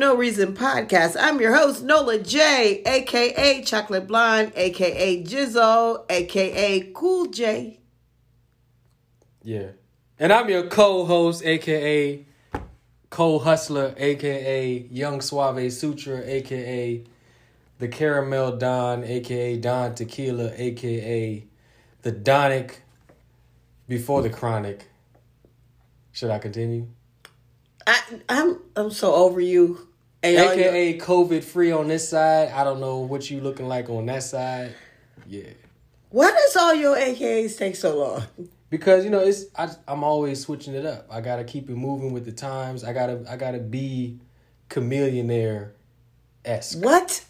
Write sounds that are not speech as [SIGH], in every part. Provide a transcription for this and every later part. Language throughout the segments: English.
No Reason Podcast. I'm your host, Nola J, aka Chocolate Blonde, aka Jizzo, aka Cool J. Yeah. And I'm your co-host, aka co-hustler, aka Young Suave Sutra, aka the Caramel Don, aka Don Tequila, aka the Donic before the Chronic. Should I continue? I, I'm I'm so over you. AKA COVID free on this side. I don't know what you looking like on that side. Yeah. why does all your AKAs take so long? because you know it's I, I'm always switching it up. I gotta keep it moving with the times. I gotta I gotta be Chamillionaire esque. What?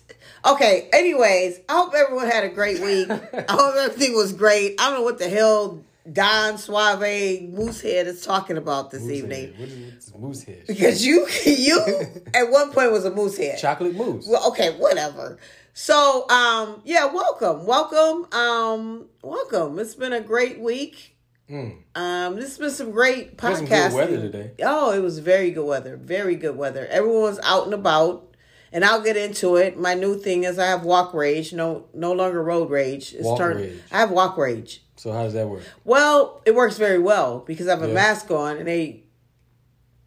Okay, anyways, I hope everyone had a great week. I hope everything was great. I don't know what the hell Don Suave Moosehead is talking about this evening. What is moose head? Because you [LAUGHS] you [LAUGHS] at one point was a Moosehead. Chocolate mousse. Well, okay, whatever. So, um, yeah, welcome, welcome, um, welcome. It's been a great week. Um, this has been some great Got some podcasting. good weather today. Oh, it was very good weather. Very good weather. Everyone's out and about. And I'll get into it. My new thing is I have walk rage, no no longer road rage. It's Walk rage. I have walk rage. So how does that work? Well, it works very well because I have a Yeah. mask on and they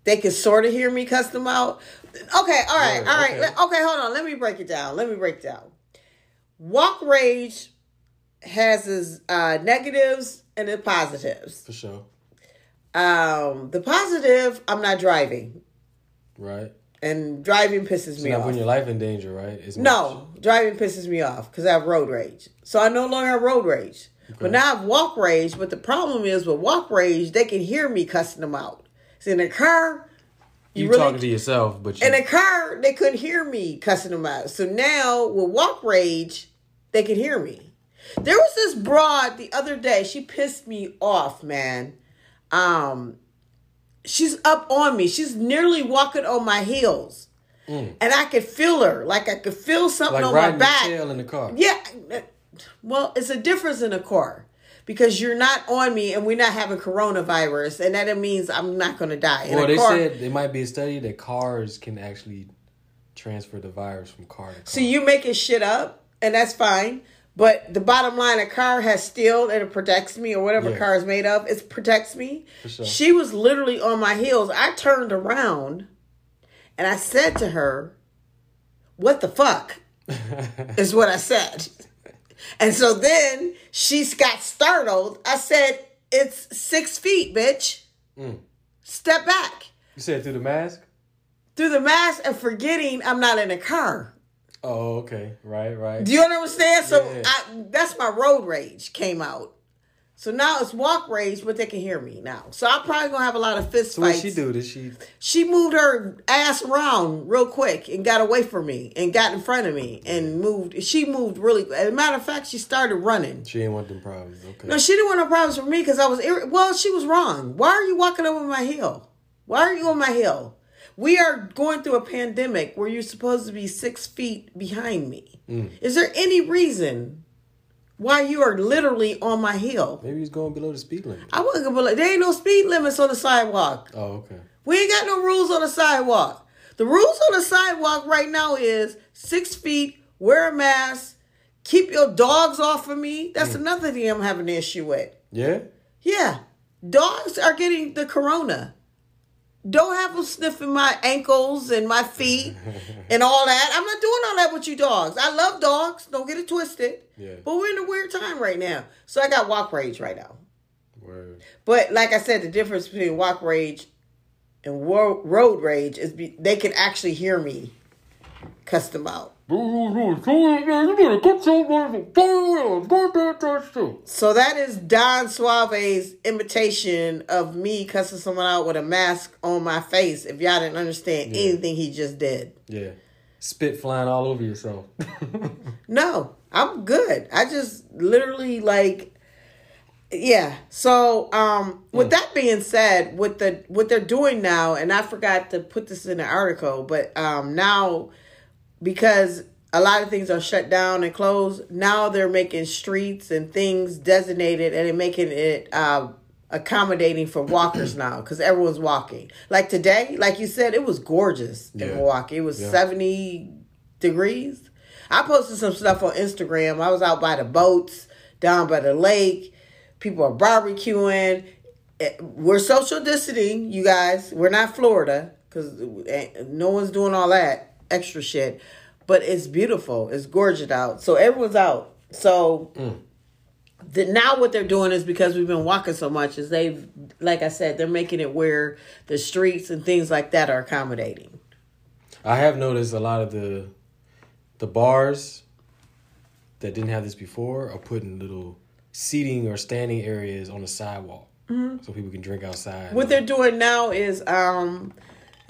they can sort of hear me cuss them out. Okay, all right, Yeah, all right. okay. Okay, hold on. Let me break it down. Let me break it down. Walk rage has its uh, negatives and its positives. For sure. Um, the positive, I'm not driving, Right. and driving pisses So me not off. When your life in danger, right? Much. No, driving pisses me off because I have road rage. So I no longer have road rage. But now I have walk rage. But the problem is with walk rage, they can hear me cussing them out. See, in the car, You, really- talking to yourself, but you, in the car, they couldn't hear me cussing them out. So now with walk rage, they can hear me. There was this broad the other day. She pissed me off, man. Um, she's up on me. She's nearly walking on my heels, and I could feel her. Like I could feel something Mm. like on my back. in the car. Yeah. Well, it's a difference in a car because you're not on me and we're not having coronavirus, and that means I'm not going to die. In Well, they car, said there might be a study that cars can actually transfer the virus from car to car. so you making shit up, and that's fine. But the bottom line, a car has steel and it protects me, or whatever Yeah. car is made of, it protects me. sure. She was literally on my heels. I turned around and I said to her, What the fuck? [LAUGHS] is what I said. And so then she got startled. I said, It's six feet, bitch. Mm. Step back. you said through the mask. Through the mask and forgetting I'm not in a car. Oh, okay. Right, right. Do you understand? So Yeah. I, that's my road rage came out. So now it's walk rage, but they can hear me now. So I'm probably gonna have a lot of fist so what fights. she do? Did she? She moved her ass around real quick and got away from me and got in front of me and moved. She moved really. As a matter of fact, she started running. She ain't want them problems. Okay. No, she didn't want no problems with me because I was. irri- Well, she was wrong. Why are you walking over my hill? Why are you on my hill? We are going through a pandemic where you're supposed to be six feet behind me. Mm. Is there any reason why you are literally on my hill? Maybe he's going below the speed limit. I wasn't gonna be like, there ain't no speed limits on the sidewalk. Oh, okay. We ain't got no rules on the sidewalk. The rules on the sidewalk right now is six feet, wear a mask, keep your dogs off of me. That's mm. another thing I'm having an issue with. Yeah. Yeah, dogs are getting the corona. Don't have them sniffing my ankles and my feet and all that. I'm not doing all that with you dogs. I love dogs. Don't get it twisted. Yeah. But we're in a weird time right now. So I got walk rage right now. Word. But like I said, the difference between walk rage and road rage is be- they can actually hear me cuss them out. So that is Don Suave's imitation of me cussing someone out with a mask on my face. If y'all didn't understand anything he just did, Yeah. Spit flying all over yourself. [LAUGHS] no, I'm good. I just literally like, yeah. So, um, with that being said, with the what they're doing now, and I forgot to put this in the article, but um, now because a lot of things are shut down and closed. Now they're making streets and things designated and they're making it uh, accommodating for walkers [CLEARS THROAT] now because everyone's walking. Like today, like you said, it was gorgeous in Yeah. Milwaukee. It was Yeah. 70 degrees. I posted some stuff on Instagram. I was out by the boats, down by the lake. People are barbecuing. Eh, We're social distancing, you guys. We're not Florida because no one's doing all that extra shit. But it's beautiful. It's gorgeous out. So everyone's out. So the, now what they're doing is because we've been walking so much is they've like I said, they're making it where the streets and things like that are accommodating. I have noticed a lot of the the bars that didn't have this before are putting little seating or standing areas on the sidewalk so people can drink outside. What they're doing now is, um,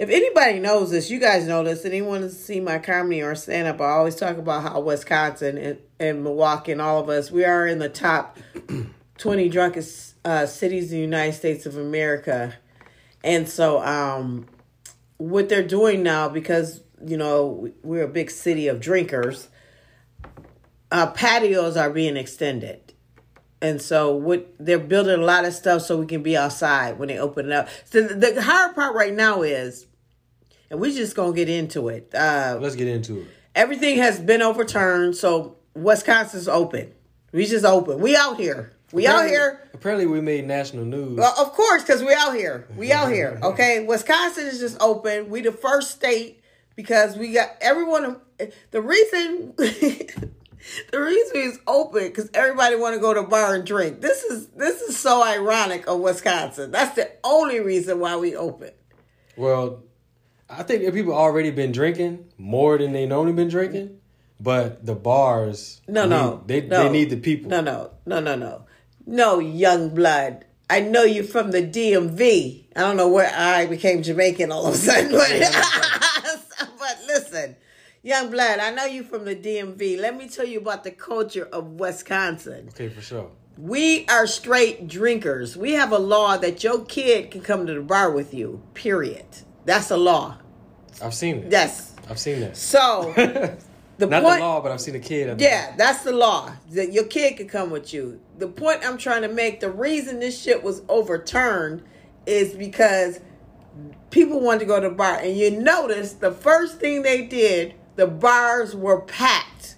if anybody knows this, you guys know this. Anyone has seen my comedy or stand up, I always talk about how Wisconsin and, and Milwaukee and all of us, we are in the top [CLEARS THROAT] 20 drunkest uh, cities in the United States of America. And so, um, what they're doing now, because, you know, we're a big city of drinkers, uh, patios are being extended. And so what they're building a lot of stuff so we can be outside when they open it up. So the, the hard part right now is, and we just gonna get into it. Uh, Let's get into it. everything has been overturned, so Wisconsin's open. We just open. We out here. We out here. Apparently, we made national news. Well, of course, because we out here. We out here. [LAUGHS] Okay, Wisconsin is just open. We the first state because we got everyone. The reason. [LAUGHS] The reason it's open because everybody want to go to bar and drink. This is this is so ironic of Wisconsin. That's the only reason why we open. Well, I think people already been drinking more than they normally been drinking, but the bars No, no, need- they no. they need the people. No, no, no, no, no, no, young blood. I know you from the DMV. I don't know where I became Jamaican all of a sudden, but, [LAUGHS] but listen, young blood. I know you from the DMV. Let me tell you about the culture of Wisconsin. Okay, for sure. We are straight drinkers. We have a law that your kid can come to the bar with you. Period. That's a law. I've seen it. Yes. I've seen that. So [LAUGHS] the Not point. the law, but I've seen a kid. Yeah, that's the law. That your kid could come with you. The point I'm trying to make, the reason this shit was overturned is because people wanted to go to the bar. And you notice the first thing they did, the bars were packed.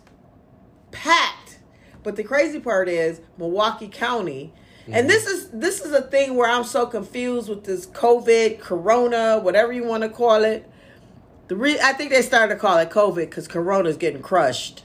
Packed. But the crazy part is Milwaukee County, and mm-hmm. this is this is a thing where I'm so confused with this COVID, corona, whatever you want to call it. The re- I think they started to call it COVID because Corona's getting crushed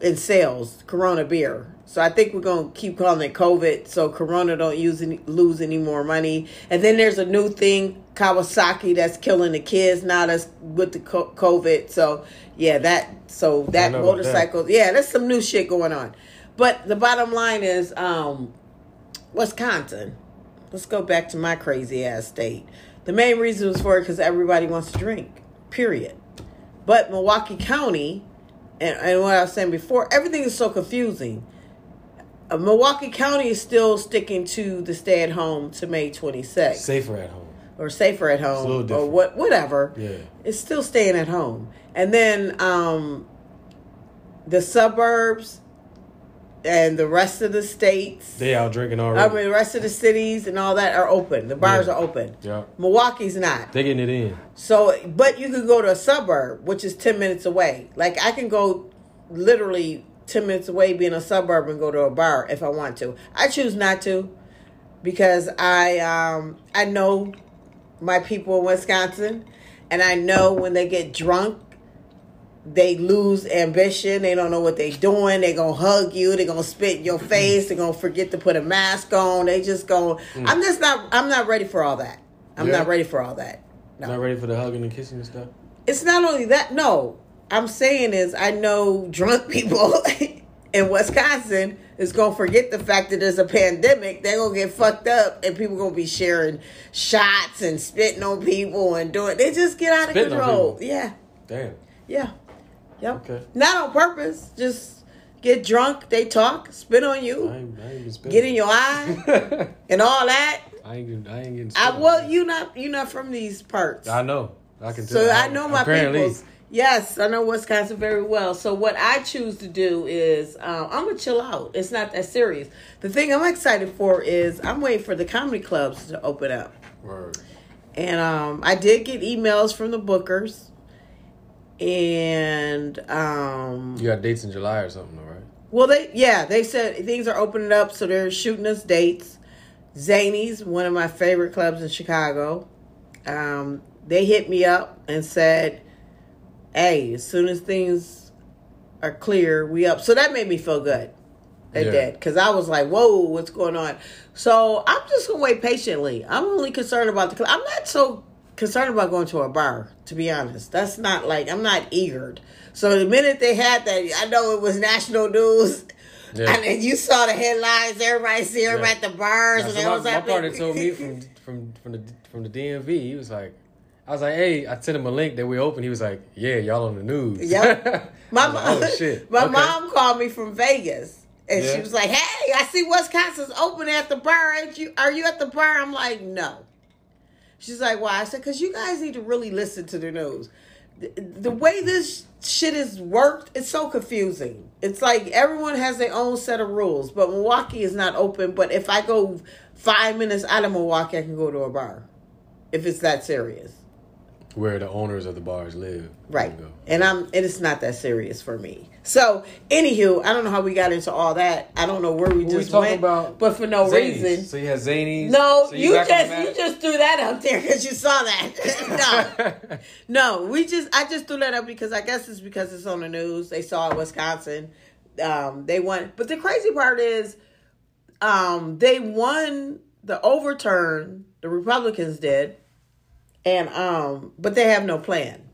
in sales, Corona beer. So I think we're gonna keep calling it COVID, so Corona don't use any, lose any more money. And then there's a new thing, Kawasaki, that's killing the kids now. That's with the COVID. So yeah, that so that about that. motorcycle. Yeah, there's some new shit going on. But the bottom line is, um, Wisconsin. Let's go back to my crazy ass state. The main reason was for it because everybody wants to drink. Period. But Milwaukee County, and, and what I was saying before, everything is so confusing. Uh, Milwaukee County is still sticking to the stay at home to May 26th Safer at home. or safer at home or what whatever. Yeah. It's still staying at home. And then um the suburbs and the rest of the states, They out drinking already. I mean the rest of the cities and all that are open. The bars Yeah. are open. yeah. Milwaukee's not. They're getting it in. So, but you can go to a suburb, which is 10 minutes away. Like, I can go literally 10 minutes away, be in a suburb, and go to a bar if I want to. I choose not to because I, um, I know my people in Wisconsin, and I know when they get drunk, they lose ambition. They don't know what they're doing. They're going to hug you. They're going to spit in your face. They're going to forget to put a mask on. They just going, mm. I'm just not, I'm not ready for all that. I'm Yeah. not ready for all that. No. Not ready for the hugging and kissing and stuff. It's not only that. No, I'm saying is I know drunk [LAUGHS] people in Wisconsin is gonna forget the fact that there's a pandemic. They're gonna get fucked up and people gonna be sharing shots and spitting on people and doing they just get out of Spitting on control. Yeah. Damn. Yeah. Yep. Okay. Not on purpose. Just get drunk, they talk, spit on you, I ain't, I ain't get in your eye [LAUGHS] and all that. I ain't, getting- I ain't getting. I well you not you not from these parts. I know. I can tell. So I know my people. Yes, I know Wisconsin very well. So what I choose to do is um, I'm gonna chill out. It's not that serious. The thing I'm excited for is I'm waiting for the comedy clubs to open up, Word. and um, I did get emails from the bookers, and um, You got dates in July or something, right? well, they yeah they said things are opening up, so they're shooting us dates. Zanies, one of my favorite clubs in Chicago, um, they hit me up and said, "Hey, as soon as things are clear, we up." So that made me feel good. They Yeah. did because I was like, "Whoa, what's going on?" So I'm just gonna wait patiently. I'm only concerned about the. club. I'm not so concerned about going to a bar. To be honest, that's not like I'm not eager. So the minute they had that, I know it was national news. Yeah. And then you saw the headlines. Everybody see everybody Yeah. at the bars, Now, and so my, was my happening. partner told me from [LAUGHS] from from the from the DMV. He was like, I was like, hey, I sent him a link that we open. He was like, yeah, y'all on the news. Yep. [LAUGHS] [LAUGHS] My mom, like, oh shit. my Okay. mom called me from Vegas, and she was like, "Hey, I see Wisconsin's open at the bar. Ain't you? Are you at the bar?" I'm like, "No." She's like, "Why?" I said, "Cause you guys need to really listen to the news. The, the way this shit is worked, it's so confusing. It's like everyone has their own set of rules, but Milwaukee is not open. But if I go five minutes out of Milwaukee, I can go to a bar, if it's that serious." Where the owners of the bars live. Right. And I'm and it is not that serious for me. So anywho, I don't know how we got into all that. I don't know where we What just talking went. about but for no Zanies. reason. So you had Zanies. No, So you on just you just threw that out there because you saw that. [LAUGHS] no, [LAUGHS] no, we just I just threw that up because I guess it's because it's on the news. They saw it, Wisconsin. Um, they won, but the crazy part is, um, they won the overturn. The Republicans did, and um, but they have no plan.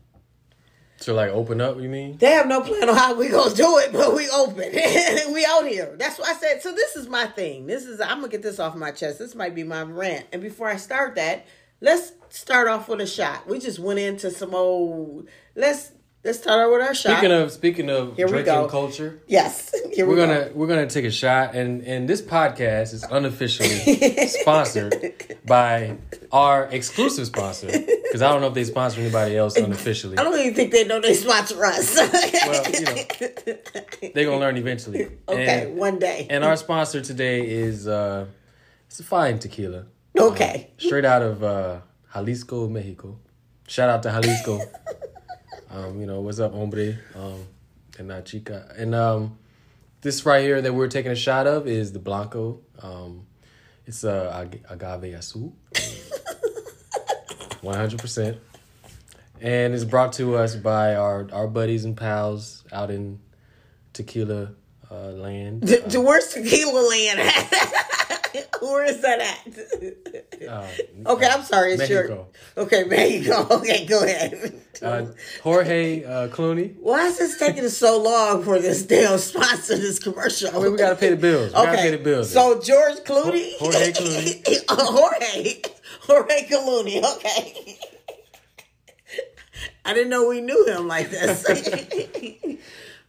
So like open up, you mean? They have no plan on how we gonna do it, but we open. [LAUGHS] we out here. That's why I said. So this is my thing. This is I'm gonna get this off my chest. This might be my rant. And before I start that, let's start off with a shot. We just went into some old. Let's let's start out with our shot. Speaking of speaking of Here we drinking go. culture, yes, [LAUGHS] here we're we gonna go. we're gonna take a shot, and and this podcast is unofficially [LAUGHS] sponsored by our exclusive sponsor because I don't know if they sponsor anybody else unofficially. I don't even think they know they sponsor us. [LAUGHS] Well, you know, they're gonna learn eventually. okay, And, one day. and our sponsor today is uh, it's a fine tequila. okay. straight out of uh, Jalisco, Mexico. Shout out to Jalisco. Um, you know what's up, hombre, um, and uh, chica, and um, this right here that we're taking a shot of is the Blanco. Um, it's uh, ag- agave azul, [LAUGHS] one hundred percent, and it's brought to us by our our buddies and pals out in tequila uh, land. D- d- where's Tequila Land? [LAUGHS] Where is that at? Uh, [LAUGHS] Okay, I'm sorry. It's Mexico. your okay. There you go. Okay, go ahead. Uh, Jorge uh, Clooney. Why is this taking so long for this damn sponsor this commercial? I mean, we gotta pay the bills. We gotta pay the bills. So George Clooney, Jorge Clooney. [LAUGHS] Jorge, Jorge Clooney. Okay. [LAUGHS] I didn't know we knew him like this.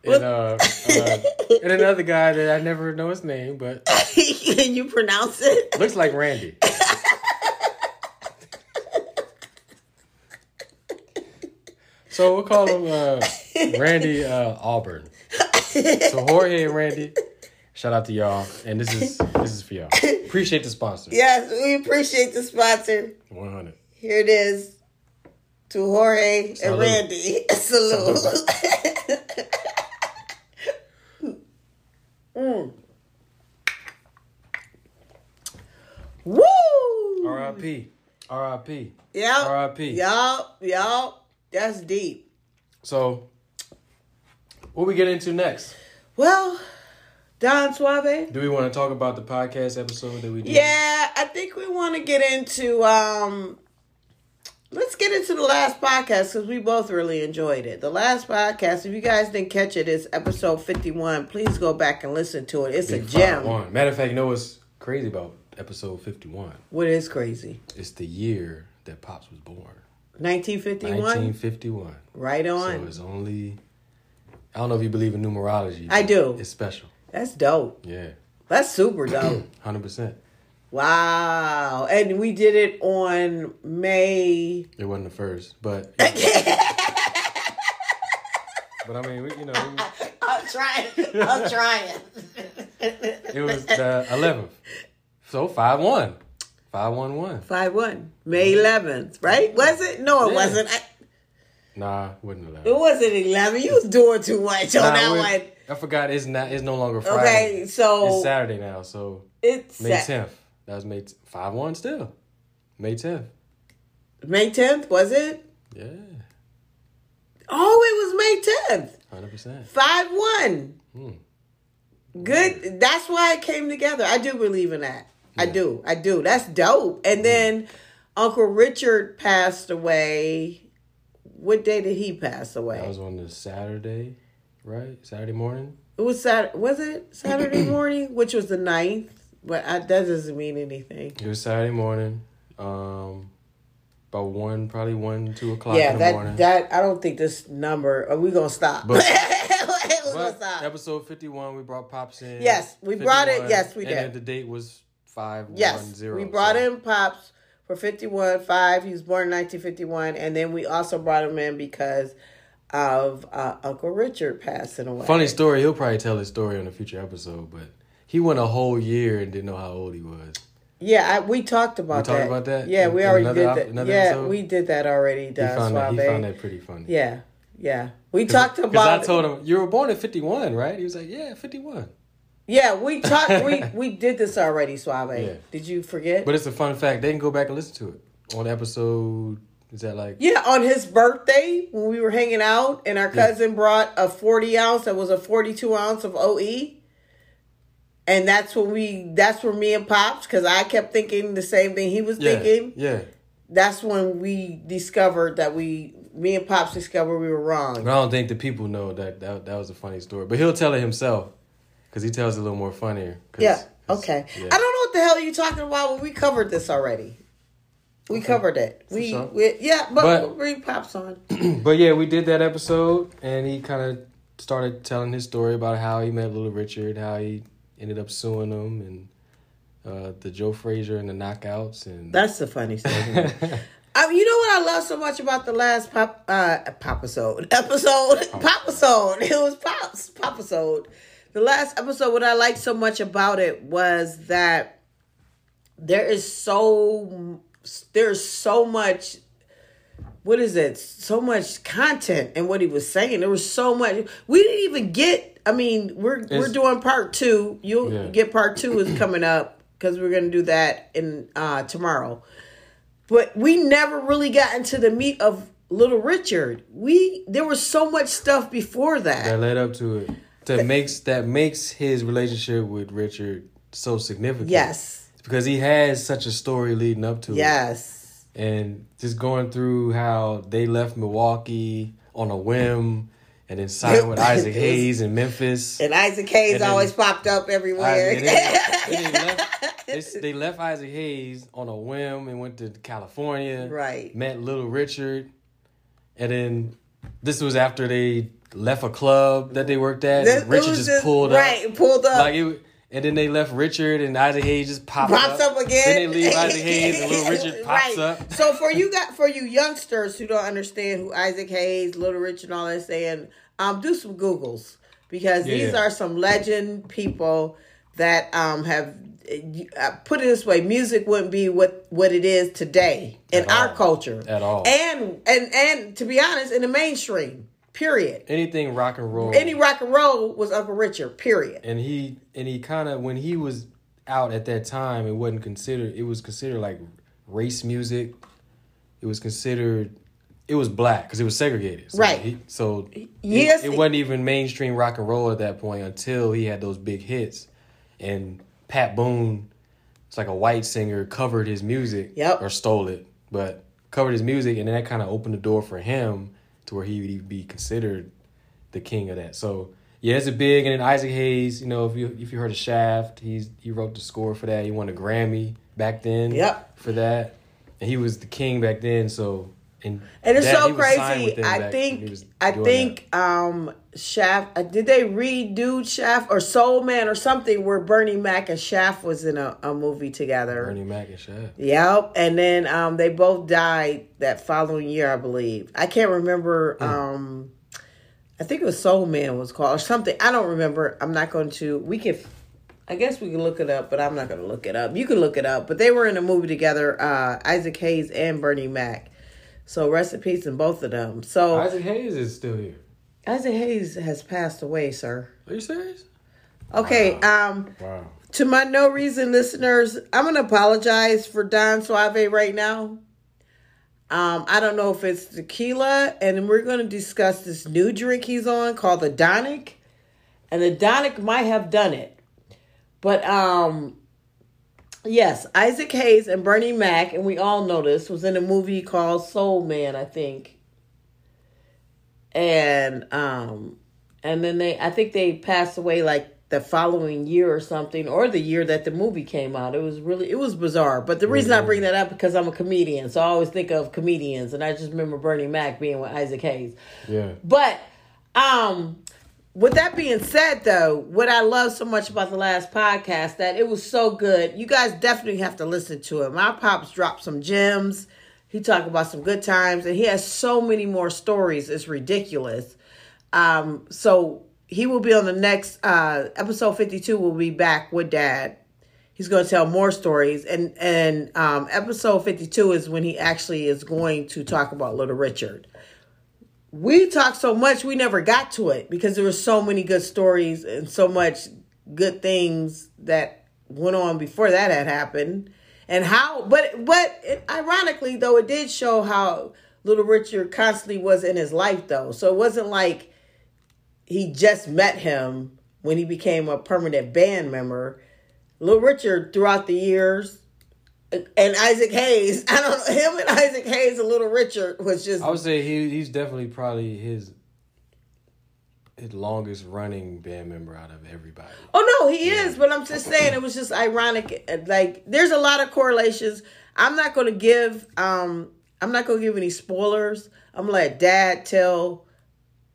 And uh, uh, and another guy that I never know his name, but [LAUGHS] Can you pronounce it? looks like Randy. So we'll call him uh, Randy uh, Auburn. So Jorge and Randy, shout out to y'all, and this is this is for y'all. Appreciate the sponsor. Yes, we appreciate the sponsor. One hundred. Here it is to Jorge and Salute. Randy. [LAUGHS] Salute. Mm. Woo! R.I.P. R.I.P. Yep. R.I.P. Yup. Yup. That's deep. So, what we get into next? Well, Don Suave. Do we want to talk about the podcast episode that we did? Yeah, I think we want to get into um let's get into the last podcast because we both really enjoyed it. The last podcast, if you guys didn't catch it, is episode 51. Please go back and listen to it. It's a gem. 5-1. Matter of fact, you know what's crazy about episode 51? What is crazy? It's the year that Pops was born. 1951? 1951. Right on. So it's only. I don't know if you believe in numerology. I do. It's special. That's dope. Yeah. That's super dope. [CLEARS THROAT] 100%. Wow. And we did it on May. It wasn't the first, but. [LAUGHS] but I mean, we, you know, we- I'm trying. I'm trying. it was the 11th. So 5 1. 5 1 1. 5 1. May 11th, right? Was it? No, it Yeah. wasn't. I, Nah, it wasn't 11. it wasn't 11. You was doing too much on Nah, that one. I forgot it's not. It's no longer Friday. Okay, so It's Saturday now, so it's May Sa- 10th. That was May t- 5 1 still. May 10th. May 10th, was it? Yeah. Oh, it was May 10th. 100%. 5 1. Hmm. Good. That's why it came together. I do believe in that. I do. I do. That's dope. Hmm. And then Uncle Richard passed away. What day did he pass away? That was on the Saturday, right? Saturday morning? It was Sat. Was it Saturday [CLEARS THROAT] morning, which was the 9th? But I, that doesn't mean anything. It was Saturday morning. Um, about 1, probably 1, 2 o'clock Yeah, in the that morning. that I don't think this number. Are we gonna stop? But- [LAUGHS] But stop. episode 51, we brought Pops in. Yes, we brought it. Yes, we did. then the date was 5 Yes, we brought in Pops for 51, 5. He was born in 1951. And then we also brought him in because of uh, Uncle Richard passing away. Funny story. He'll probably tell his story on a future episode, but he went a whole year and didn't know how old he was. Yeah, I, we talked about that. We talked that. about that Yeah, in- we already another did that. Yeah, episode? we did that already. He found that. He found that pretty funny. Yeah, yeah. We talked Because about. I told him you were born in fifty one, right? He was like, "Yeah, 51. Yeah, we talked. we [LAUGHS] we did this already, Suave. Yeah. Did you forget? But it's a fun fact. They can go back and listen to it on episode. Is that like? Yeah, on his birthday when we were hanging out, and our cousin brought a forty ounce that was a forty-two ounce of OE, and that's when we. That's where me and pops, because I kept thinking the same thing he was Yeah, thinking. yeah. That's when we discovered that we, me and pops discovered we were But wrong. I don't think the people know that that, that was a funny story. But he'll tell it himself because he tells it a little more funnier. Yeah. Okay. yeah. I don't know what the hell you're talking about. But we covered this already. We covered it. We, sure. we yeah, but, But- we'll bring pops on. [CLEARS THROAT] But yeah, we did that episode, and he kind of started telling his story about how he met Little Richard, how he ended up suing them and uh, the Joe Frazier and the knockouts, and That's the funny story. [LAUGHS] I you know what I love so much about the last pop uh popisode [LAUGHS] episode popisode. It was pops popisode. The last episode. What I liked so much about it was that there is so there's so much. What is it? So much content in what he was saying. There was so much. We didn't even get. I mean, we're we're doing part two. You'll Yeah. get part two is [CLEARS THROAT] coming up because we're gonna do that in uh tomorrow but we never really got into the meat of little richard we there was so much stuff before that that led up to it. That makes that makes his relationship with Richard so significant. yes because he has such a story leading up to it. yes and just going through how they left Milwaukee on a whim, and then signed with Isaac [LAUGHS] Hayes in Memphis. and isaac hayes And always popped up everywhere Isaac- then they, [LAUGHS] left, they, they left Isaac Hayes on a whim and went to California. Right. Met Little Richard, and then this was after they left a club that they worked at. This- and Richard was just, pulled up. right pulled up Like it, and then they left Richard and Isaac Hayes just popped pops up again. Then they leave Isaac [LAUGHS] Hayes and Little Richard pops Right. up. So for you got for you youngsters who don't understand who Isaac Hayes, Little Richard, and all that saying, um, do some Googles because Yeah, these are some legend people that um have uh, put it this way, music wouldn't be what what it is today in At our all. culture At all. and and and to be honest, in the mainstream, period. Anything rock and roll. Any rock and roll was Uncle Richard, period. and he and he kind of when he was out at that time, it wasn't considered. It was considered like race music. It was considered. It was black because it was segregated. So Right. He, so Yes. it, it wasn't even mainstream rock and roll at that point until he had those big hits, and Pat Boone, it's like a white singer, covered his music. Yep. Or stole it, but covered his music, and then that kind of opened the door for him to where he would even be considered the king of that. So yeah, it's a big. And then Isaac Hayes, you know, if you if you heard of Shaft, he's he wrote the score for that. He won a Grammy back then. Yep. For that, and he was the king back then. So and And it's that- so he was signed with crazy. I back when he think I think um Shaft uh, did they redo Shaft or Soul Man or something where Bernie Mac and Shaft was in a, a movie together. Bernie Mac and Shaft. Yep. And then um they both died that following year, I believe. I can't remember um I think it was Soul Man was called or something. I don't remember. I'm not going to we can I guess we can look it up, but I'm not going to look it up. You can look it up. But they were in a movie together, uh Isaac Hayes and Bernie Mac. So rest in peace in both of them. So Isaac Hayes is still here. Isaac Hayes has passed away, sir. Are you serious? Okay, um, Wow. to my no reason listeners, I'm gonna apologize for Don Suave right now. Um, I don't know if it's tequila, and we're gonna discuss this new drink he's on called the Donic, and the Donic might have done it, but um, yes, Isaac Hayes and Bernie Mac, and we all know this was in a movie called Soul Man, I think, and um, and then they, I think they passed away like the following year or something, or the year that the movie came out. It was really, it was bizarre. But the reason I bring that up because I'm a comedian, so I always think of comedians, and I just remember Bernie Mac being with Isaac Hayes. Yeah. But um with that being said though, what I love so much about the last podcast that it was so good. You guys definitely have to listen to it. My pops dropped some gems. He talked about some good times and he has so many more stories. It's ridiculous. Um so he will be on the next uh episode 52 will be back with dad. He's going to tell more stories and and um episode 52 is when he actually is going to talk about little Richard we talked so much we never got to it because there were so many good stories and so much good things that went on before that had happened and how but but it, ironically though it did show how little richard constantly was in his life though. So it wasn't like he just met him when he became a permanent band member. Little richard throughout the years and Isaac Hayes, [LAUGHS] I don't know him and Isaac Hayes and Little Richard was just I would say he he's definitely probably his longest running band member out of everybody. Oh no, he is, but I'm just saying it was just ironic. Like there's a lot of correlations. I'm not going to give um I'm not going to give any spoilers. I'm to let dad tell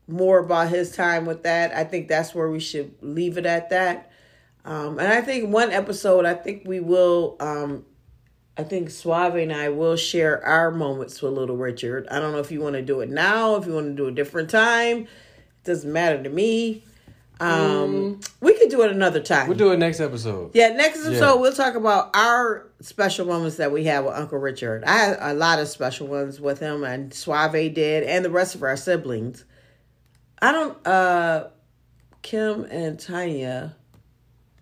more about his time with that. I think that's where we should leave it at that. Um and I think one episode I think we will um I think Suave and I will share our moments with Little Richard. I don't know if you want to do it now, if you want to do a different time. Doesn't matter to me. Um, we could do it another time. We'll do it next episode. yeah, next episode Yeah. we'll talk about our special moments that we have with Uncle Richard. I had a lot of special ones with him, and Suave did, and the rest of our siblings. I don't. uh Kim and Tanya.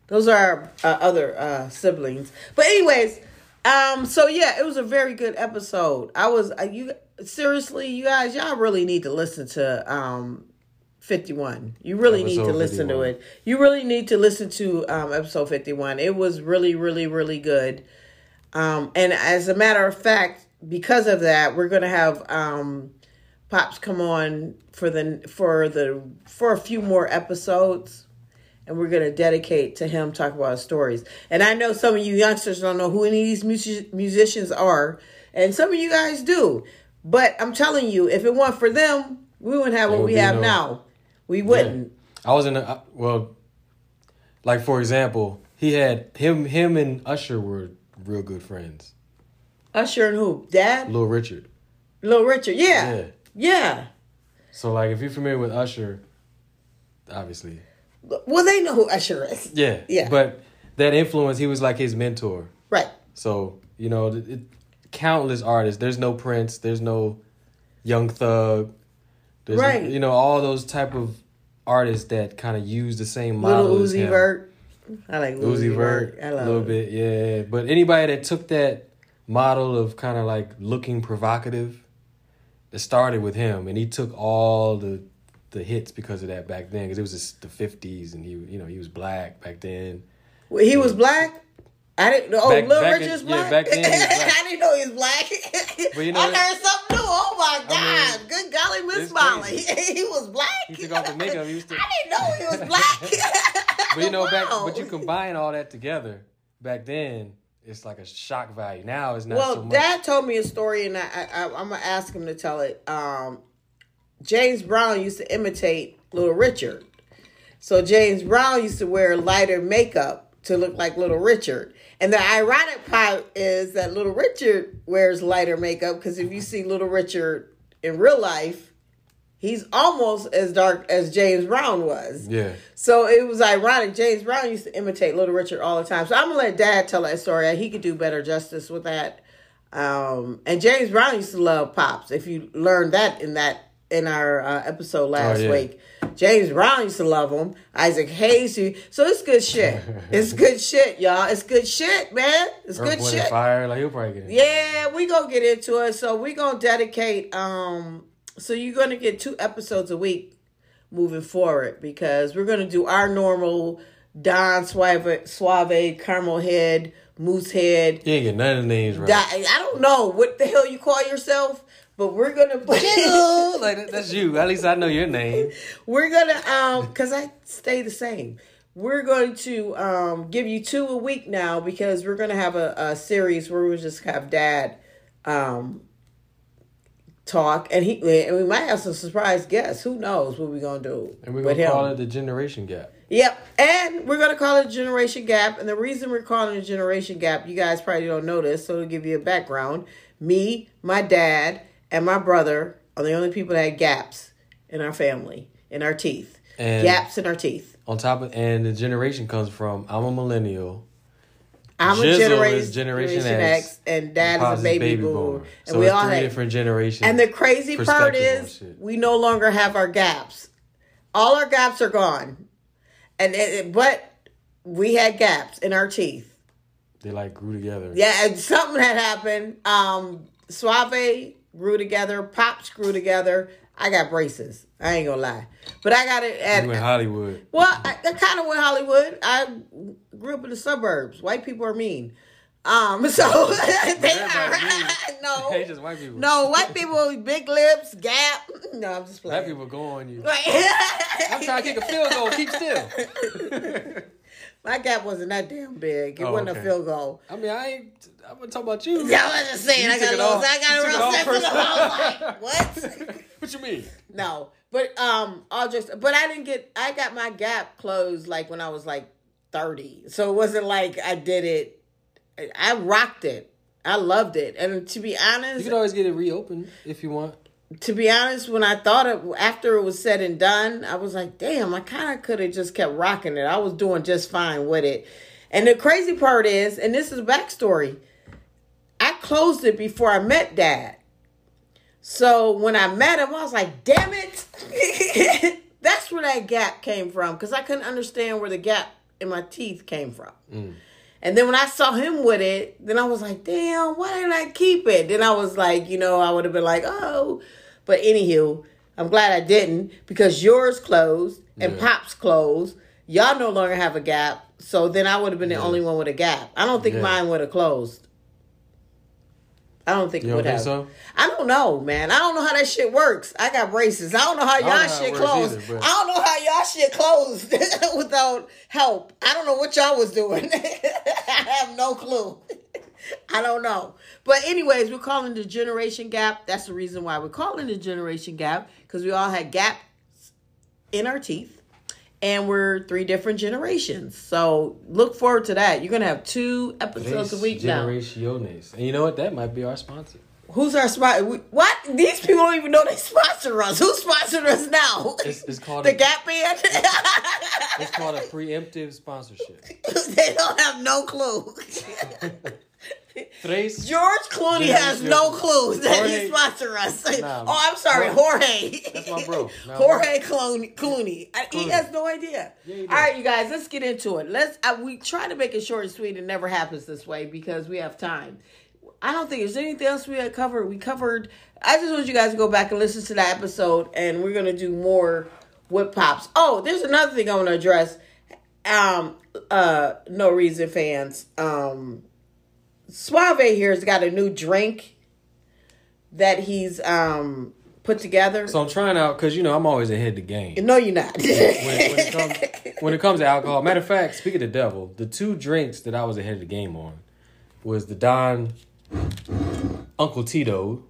Those are our uh, other uh, siblings. But anyways, um, so yeah, it was a very good episode. I was uh, you seriously, you guys, y'all really need to listen to um 51. You really need to Episode listen to it. You really need to listen to um episode 51. It was really really really good. Um and as a matter of fact, because of that, we're going to have um Pops come on for the for the for a few more episodes and we're going to dedicate to him talk about his stories. And I know some of you youngsters don't know who any of these music- musicians are, and some of you guys do. But I'm telling you, if it weren't for them, we wouldn't have what we have no- now. We wouldn't. I was in a well, like for example, he had him him and Usher were real good friends. Usher and who? Dad? Little Richard. Little Richard. Yeah. Yeah. Yeah. So like if you're familiar with Usher, obviously. Well, they know who Usher is. Yeah. Yeah. But that influence, he was like his mentor. Right. So you know, it, countless artists. There's no Prince. There's no Young Thug. There's Right. you know all those type of artists that kind of use the same model. Little Uzi. Vert. I like Uzi Vert, I a little it. bit, yeah. But anybody that took that model of kind of like looking provocative, it started with him, and he took all the the hits because of that back then, because it was just the fifties, and he you know he was black back then. Well, He was black. I didn't know. Oh, Back- Little back in- Richard's yeah, black. back [LAUGHS] then he was black. I didn't know he was black. But you [LAUGHS] know I learned something new. Oh my god! mean, Good golly, Miss Molly, [LAUGHS] he was black. He took off the makeup, he was still- I didn't know he was black. But you know, back but you combine all that together. Back then, it's like a shock value. Now it's not Well, so much. Well, Dad told me a story, and I, I, I'm gonna ask him to tell it. Um, James Brown used to imitate Little Richard, so James Brown used to wear lighter makeup to look like Little Richard. And the ironic part is that Little Richard wears lighter makeup because if you see Little Richard in real life, he's almost as dark as James Brown was. yeah. So it was ironic. James Brown used to imitate Little Richard all the time. So I'm gonna let Dad tell that story. He could do better justice with that. Um, and James Brown used to love pops. If you learned that in that in our uh, episode last Oh, yeah. week, James Brown used to love him. Isaac Hayes. used- So it's good shit. it's [LAUGHS] good shit, y'all. It's good shit, man. It's Earth, good Wind, shit. Fire. Like he'll probably get it. Yeah, we gonna get into it. So we gonna dedicate. Um, so you're gonna get two episodes a week moving forward because we're gonna do our normal Don Suave, Suave, Caramel Head, Moose Head. You ain't get none of the names right. I don't know what the hell you call yourself, but we're gonna [LAUGHS] like [LAUGHS] that's you. At least I know your name. We're gonna um because I stay the same. We're going to um give you two a week now because we're gonna have a, a series where we just have dad um talk and he and we might have some surprise guests. Who knows what we're gonna do And we're gonna him. call it the generation gap. Yep. And we're going to call it the Generation Gap. And the reason we're calling it Generation Gap, you guys probably don't know this, so to give you a background, me, my dad, and my brother are the only people that had gaps in our family, in our teeth. And- gaps in our teeth. On top of and the generation comes from I'm a millennial. I'm a Jizzle generation, Generation generation X, X, and dad Pops is a baby, boomer. boomer. And So we all three had different generations. And the crazy part is we no longer have our gaps. All our gaps are gone. And it- but we had gaps in our teeth. they like grew together. Yeah, and something had happened. Um, Suave grew together, Pops grew together. I got braces. I ain't gonna lie, but I got it at. You in Hollywood. well, I, I kind of went Hollywood. I grew up in the suburbs. White people are mean. Um, [LAUGHS] so [LAUGHS] they are [LAUGHS] no, Hey, just white people. no white people, big lips, gap. No, I'm just playing. Black people go on you. I'm trying to kick a field goal. Keep still. My gap wasn't that damn big. It Oh, wasn't a field goal. I mean, I ain't. I'm gonna talk about you. Yeah, I was just saying. You I got a it little. I got a took it real all sensitive. personal. I was like, what? [LAUGHS] what you mean? No, but um, I'll just. But I didn't get. I got my gap closed like when I was like thirty, so it wasn't like I did it. I- I rocked it. I loved it, and to be honest, You honest, can always get it reopened if you want. to be honest, when I thought it after it was said and done, I was like, damn, I kind of could have just kept rocking it. I was doing just fine with it. And the crazy part is, and this is a backstory, I closed it before I met Dad. So when I met him, I was like, damn it. [LAUGHS] That's where that gap came from because I couldn't understand where the gap in my teeth came from. Mm. And then when I saw him with it, then I was like, damn, why didn't I keep it? Then I was like, you know, I would have been like, oh. But anywho, I'm glad I didn't because yours closed and Yeah. Pop's closed. Y'all no longer have a gap. So then I would have been the only one with a gap. I don't think Yeah. mine would have closed. I don't think You it would have. so? I don't know, man. I don't know how that shit works. I got braces. I don't know how y'all know how shit closed. either, I don't know how y'all shit closed [LAUGHS] without help. I don't know what y'all was doing. [LAUGHS] I have no clue. [LAUGHS] I don't know. But anyways, we're calling the generation gap. That's the reason why we're calling the generation gap because we all had gaps in our teeth. And we're three different generations. So look forward to that. You're gonna have two episodes a week now. Generaciones. And you know what? That might be our sponsor. Who's our sponsor? What? These people don't even know they sponsor us. Who sponsored us now? It's, it's called the a, Gap Band. It's called a preemptive sponsorship. [LAUGHS] they don't have no clue. [LAUGHS] George Clooney has no clue that Jorge- he sponsor us. Nah, [LAUGHS] oh, I'm sorry, Jorge. That's my bro. Nah, Jorge Clooney. Clooney. I- He has no idea. Yeah, All right, you guys, let's get into it. Let's. Uh, we try to make it short and sweet. It never happens this way because we have time. I don't think there's anything else we had covered. We covered. I just want you guys to go back and listen to that episode, and we're gonna do more with pops. Oh, there's another thing I want to address. Um, uh no reason fans, um Suave here's got a new drink that he's um put together. So I'm trying out because you know I'm always ahead of the game. no, you're not. when, when, it comes, when it comes to alcohol. Matter of fact, speaking of the devil, the two drinks that I was ahead of the game on was the Don Uncle Tito,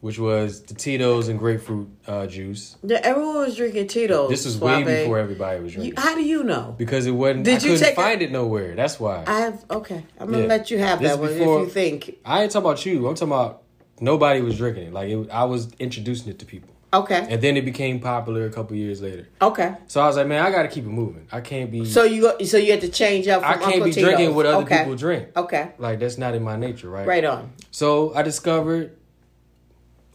which was the Tito's and grapefruit uh, juice. Yeah, everyone was drinking Tito's. This was way Suave. before everybody was You, drinking how do you know? because it wasn't. Did I you couldn't take a- find it nowhere. That's why. I have okay. I'm gonna Yeah. let you have This that one before- if you think. I ain't talking about you. I'm talking about nobody was drinking it. Like it, I was introducing it to people, Okay. and then it became popular a couple years later. Okay. So I was like, man, I got to keep it moving. I can't be. So you so you had to change up. From I can't Uncle be Tito's. drinking what other okay. people drink. Okay. Like that's not in my nature, right? Right on. So I discovered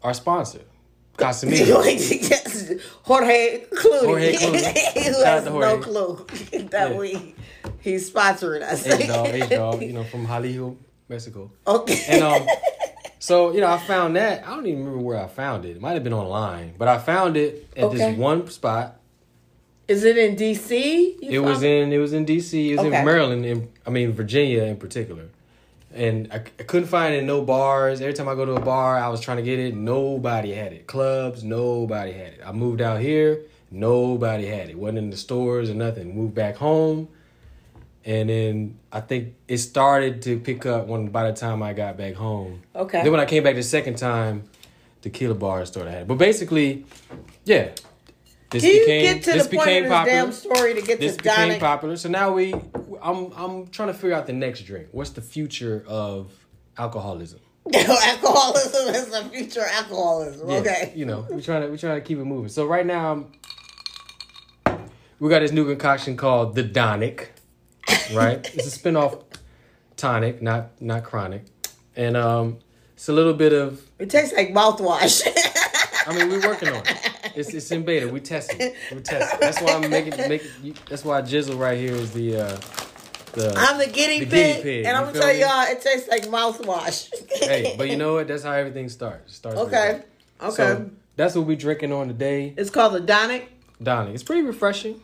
our sponsor, Casamigos. [LAUGHS] Jorge Clooney. Jorge Clooney. [LAUGHS] Who has no clue [LAUGHS] that Yeah. we he's sponsoring us. H dog, H dog, you know, from Jalisco, Mexico. okay. And um, so you know, I found that. I don't even remember where I found it. It might have been online, but I found it at Okay. this one spot. Is it in D.C.? It was found- in it was in D.C. It was Okay. in Maryland. In, I mean Virginia in particular. And I, I couldn't find it in no bars. Every time I go to a bar, I was trying to get it. Nobody had it. Clubs, nobody had it. I moved out here, nobody had it. wasn't in the stores or nothing. Moved back home, and then I think it started to pick up when by the time I got back home. Okay. Then when I came back the second time, Tequila Bar started had it. But basically, yeah. This Can you became get to this the point of became this popular damn story to get this to became Donick? popular. So now we, I'm, I'm trying to figure out the next drink. What's the future of alcoholism? [LAUGHS] alcoholism is the future of alcoholism. Yeah, Okay. you know, we're trying to, we're trying to keep it moving. So right now, we got this new concoction called the Donic. Right, [LAUGHS] it's a spinoff tonic, not not chronic, and um, it's a little bit of. It tastes like mouthwash. I mean, we're working on it. [LAUGHS] It's it's in beta. We testing. We're testing. That's why I'm making making. That's why Jizzle right here is the. uh the I'm the guinea The pig, guinea pig, and I'm gonna tell me? y'all it tastes like mouthwash. hey, [LAUGHS] but you know what? That's how everything starts. It starts Okay. Okay. So that's what we drinking on today, it's called the Donic. Donic. It's pretty refreshing.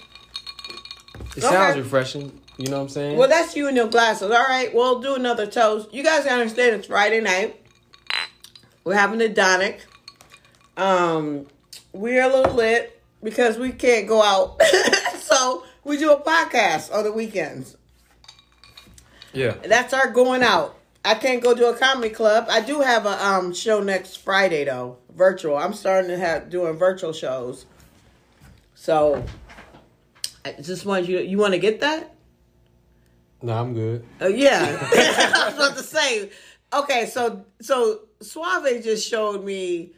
It Okay. sounds refreshing. You know what I'm saying? Well, that's you and your glasses. All right, we'll do another toast. You guys understand it's Friday night. We're having the Donic. Um, we're a little lit because we can't go out, [LAUGHS] so we do a podcast on the weekends. yeah. That's our going out. I can't go to a comedy club. I do have a um show next Friday though, virtual. I'm starting to have doing virtual shows. So I just want you you want to get that? No, I'm good. Uh, yeah. [LAUGHS] I was about to say. Okay, so so Suave just showed me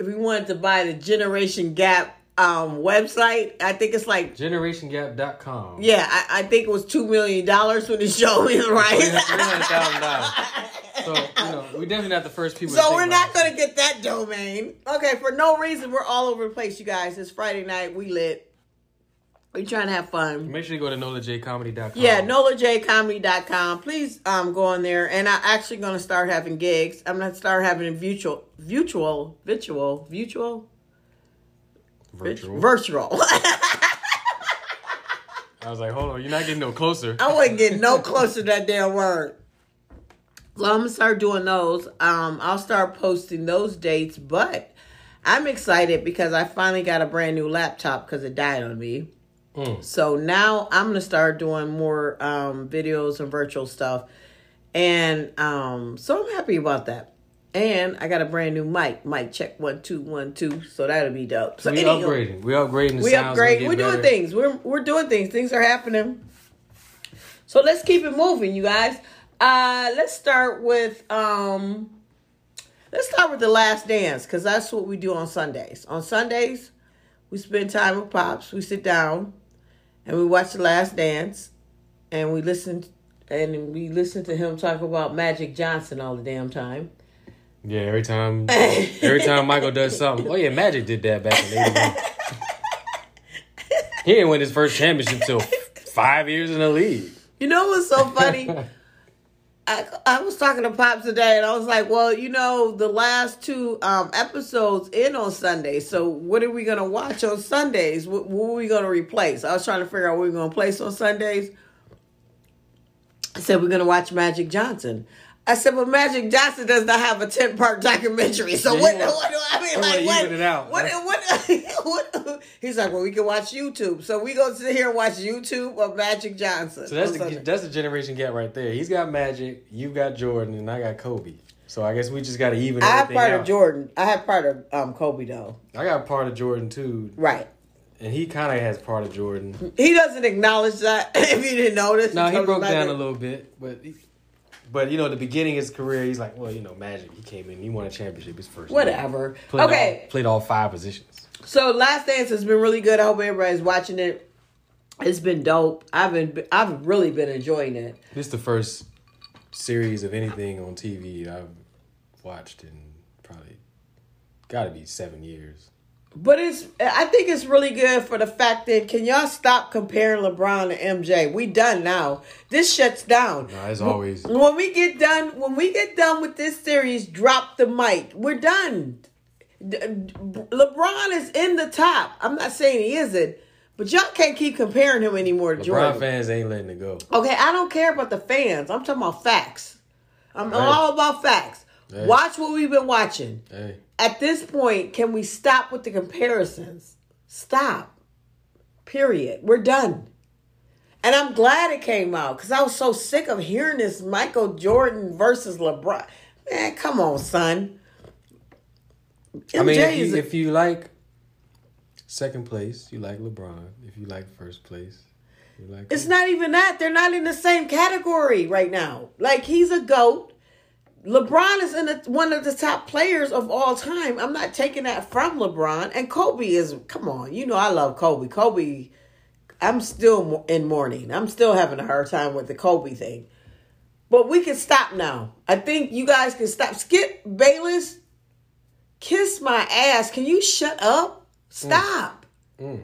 if we wanted to buy the Generation Gap um website. I think it's like GenerationGap.com. yeah, I, I think it was two million dollars when the show [LAUGHS] me, right? $300,000. So, you know, we definitely not the first people So we're not gonna get that domain. Okay, for no reason, we're all over the place, you guys. It's Friday night. We lit. We trying to have fun. Make sure you go to NolaJComedy.com. Yeah, NolaJComedy.com. Please um go on there. And I'm actually gonna start having gigs. I'm gonna start having virtual virtual virtual virtual Virtual. virtual. [LAUGHS] I was like, hold on, you're not getting no closer. I wouldn't get no closer to that damn word. So I'm gonna start doing those. Um, I'll start posting those dates, but I'm excited because I finally got a brand new laptop because it died on me. Mm. So now I'm gonna start doing more um, videos and virtual stuff, and um, so I'm happy about that. And I got a brand new mic. Mic check one two one two. So that'll be dope. So we anywho, upgrading. We upgrading the we upgrade. We're get doing things. We're we're doing things. Things are happening. So let's keep it moving, you guys. Uh let's start with um let's start with the last dance because that's what we do on Sundays. On Sundays, we spend time with Pops. We sit down and we watch the last dance and we listen and we listen to him talk about Magic Johnson all the damn time. Yeah, every time [LAUGHS] every time Michael does something. Oh yeah, Magic did that back in '81. he didn't win his first championship till five years in the league. You know what's so funny? [LAUGHS] I, I was talking to Pops today, and I was like, "Well, you know, the last two um, episodes in on Sunday. So, what are we gonna watch on Sundays? What, what are we gonna replace?" I was trying to figure out what we are gonna place on Sundays. I said we're gonna watch Magic Johnson. I said, but Magic Johnson does not have a ten part documentary. So Yeah, what, what, want- do I mean? Like what? it out, what, right? what, [LAUGHS] what, He's like, well, we can watch YouTube. So we go sit here and watch YouTube of Magic Johnson. So that's the that's the generation gap right there. He's got Magic, you've got Jordan, and I got Kobe. So I guess we just got to even. I have part out. of Jordan. I have part of um, Kobe though. I got part of Jordan too, Right. and he kind of has part of Jordan. He doesn't acknowledge that. [LAUGHS] if you didn't notice, No, he broke down about a little bit, but he, but you know, at the beginning of his career, he's like, well, you know, Magic. He came in, he won a championship his first. Whatever. Played Okay. all, played all five positions. So Last Dance has been really good. I hope everybody's watching it. It's been dope. I've been I've really been enjoying it. This is the first series of anything on TV I've watched in probably got to be seven years. But it's I think it's really good for the fact that can y'all stop comparing LeBron to MJ? We done now. This shuts down. No, as always. When we get done, when we get done with this series, drop the mic. We're done. LeBron is in the top. I'm not saying he isn't, but y'all can't keep comparing him anymore to LeBron Jordan. fans ain't letting it go. Okay, I don't care about the fans. I'm talking about facts. I'm Hey. all about facts. Hey. Watch what we've been watching. Hey, At this point, can we stop with the comparisons? Stop. Period. We're done. And I'm glad it came out because I was so sick of hearing this Michael Jordan versus LeBron. Man, come on, son. I mean, if you, a- if you like second place, you like LeBron. If you like first place, you like. It's not even that. They're not in the same category right now. Like he's a goat. LeBron is in the, one of the top players of all time. I'm not taking that from LeBron. And Kobe is. Come on, you know I love Kobe. Kobe. I'm still in mourning. I'm still having a hard time with the Kobe thing. But we can stop now. I think you guys can stop. Skip Bayless, kiss my ass. Can you shut up? Stop. Mm. Mm.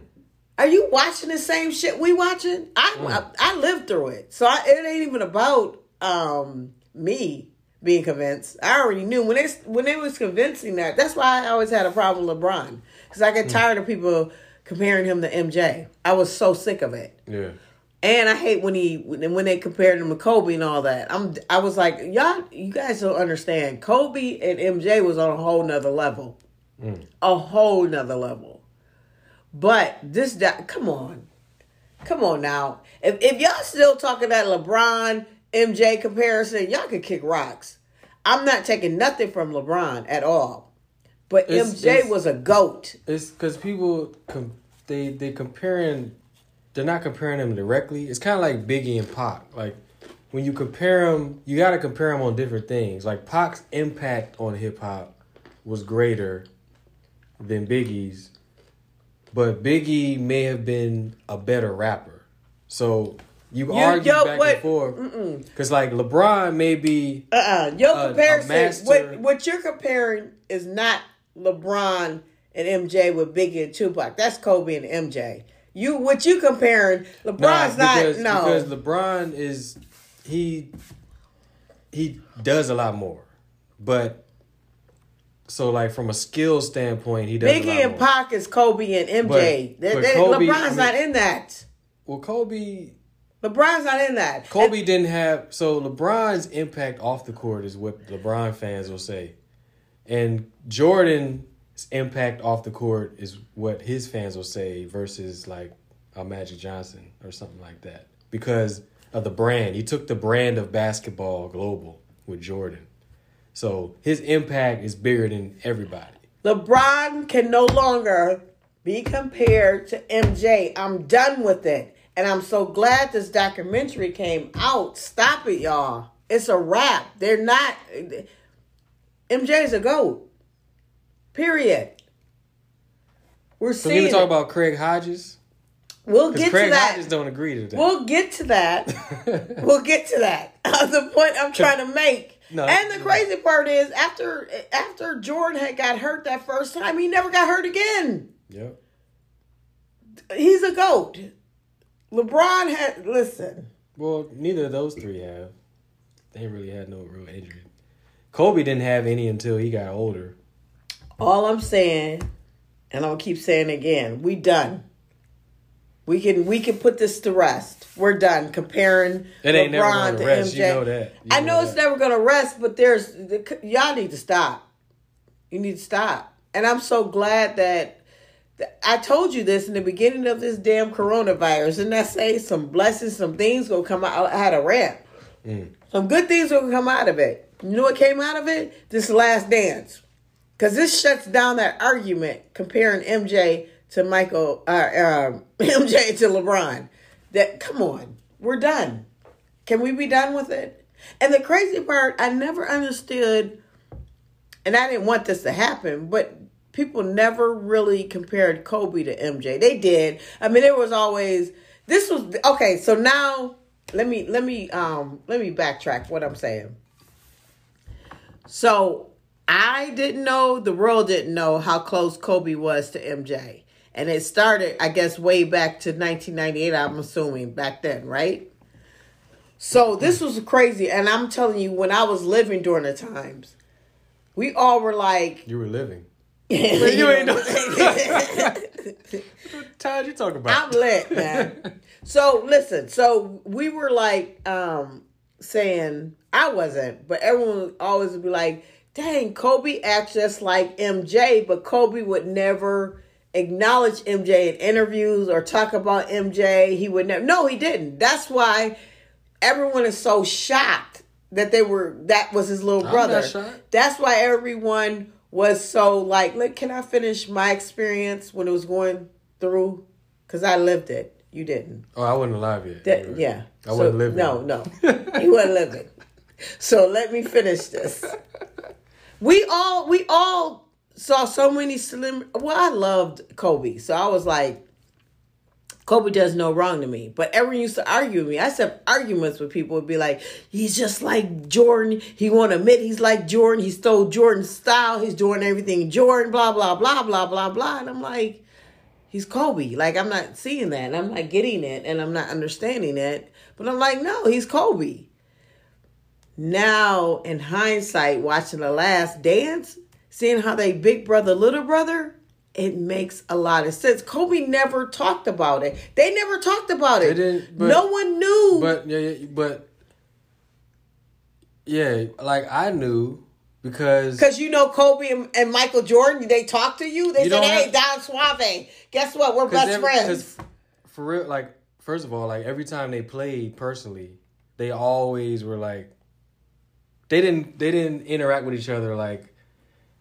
Are you watching the same shit we watching? I mm. I, I lived through it, so I, it ain't even about um me being convinced. I already knew when they when they was convincing that. That's why I always had a problem with LeBron because I get mm. tired of people comparing him to MJ. I was so sick of it. Yeah. And I hate when he when they compared him to Kobe and all that. I'm I was like, y'all, you guys don't understand. Kobe and MJ was on a whole nother level, mm. a whole nother level. But this, come on, come on now. If if y'all still talking that LeBron MJ comparison, y'all could kick rocks. I'm not taking nothing from LeBron at all, but It's- MJ it's- was a goat. It's because people com- they they comparing. They're not comparing them directly. It's kind of like Biggie and Pac. Like when you compare them, you got to compare them on different things. Like Pac's impact on hip hop was greater than Biggie's, but Biggie may have been a better rapper. So you, argue yo, back what- and forth because like LeBron may be Uh uh Your comparison, what what you're comparing is not LeBron and MJ with Biggie and Tupac. That's Kobe and MJ. You what you comparing? LeBron's Nah, not no. because LeBron is he he does a lot more, but so like from a skill standpoint, he does. Biggie and. Pac is Kobe and MJ. But- That- but Kobe, LeBron's I mean- not in that. Well, Kobe LeBron's not in that. Kobe didn't have so LeBron's impact off the court is what LeBron fans will say, and Jordan's impact off the court is what his fans will say versus like a Magic Johnson or something like that because of the brand. He took the brand of basketball global with Jordan, so his impact is bigger than everybody. LeBron can no longer be compared to MJ. I'm done with it. And I'm so glad this documentary came out. Stop it, y'all. It's a wrap. They're not. MJ's a GOAT. Period. We're seeing. So seeing. we talk about Craig Hodges we'll get Craig to that. Hodges don't agree to that. We'll get to that. [LAUGHS] we'll get to that. [LAUGHS] the point I'm trying to make. No, and the crazy part is after after Jordan had got hurt that first time, he never got hurt again. yep. He's a goat. LeBron had listen. Well, neither of those three have. They really had no real injury. Kobe didn't have any until he got older. All I'm saying, and I'll keep saying again, we done. We can we can put this to rest. We're done comparing It ain't never LeBron to rest. MJ. You know that. You I know know it's that. never gonna rest, but there's y'all need to stop. You need to stop. And I'm so glad that I told you this in the beginning of this damn coronavirus. And I say some blessings, some things gonna come out. I had a rant. Mm. Some good things gonna come out of it. You know what came out of it? This last dance. Cause this shuts down that argument comparing MJ to Michael, uh, [LAUGHS] uh, MJ to LeBron. That come on, we're done. Can we be done with it? And the crazy part, I never understood, and I didn't want this to happen, but people never really compared Kobe to MJ. They did. I mean, it was always this was okay. So now let me let me um let me backtrack what I'm saying. So I didn't know, the world didn't know how close Kobe was to MJ. And it started, I guess, way back to 1998, I'm assuming, back then, right? So this was crazy. And I'm telling you, when I was living during the times, we all were like, You were living. You ain't [LAUGHS] know, Todd, you talking about? I'm lit, man. So listen, so we were like um saying I wasn't, but everyone would always would be like, dang, Kobe acts just like MJ, but Kobe would never acknowledge MJ in interviews or talk about MJ. He would never no, he didn't. That's why everyone is so shocked that they were that was his little I'm brother. That's why everyone was so like, look, can I finish my experience when it was going through? Because I lived it. You didn't. oh, I wasn't alive yet. That, yeah. I wasn't living. It. No, no. you wasn't living. So let me finish this. We all we all saw so many slim well, I loved Kobe. So I was like, Kobe does no wrong to me. But everyone used to argue with me. I said arguments with people would be like, he's just like Jordan. He won't admit he's like Jordan. He stole Jordan's style. He's doing everything Jordan, blah, blah, blah, blah, blah, blah. And I'm like, he's Kobe. Like I'm not seeing that. And I'm not getting it and I'm not understanding it. But I'm like, no, he's Kobe. Now, in hindsight, watching the last dance, seeing how they big brother, little brother, it makes a lot of sense. Kobe never talked about it. They never talked about it. They didn't, but- no one knew. But yeah, yeah, but yeah, like I knew because Because you know Kobe and, and Michael Jordan, they talked to you. They You said, "Hey, Don Suave, guess what? We're best every- friends." For real, like first of all, like every time they played personally, they always were like they didn't they didn't interact with each other like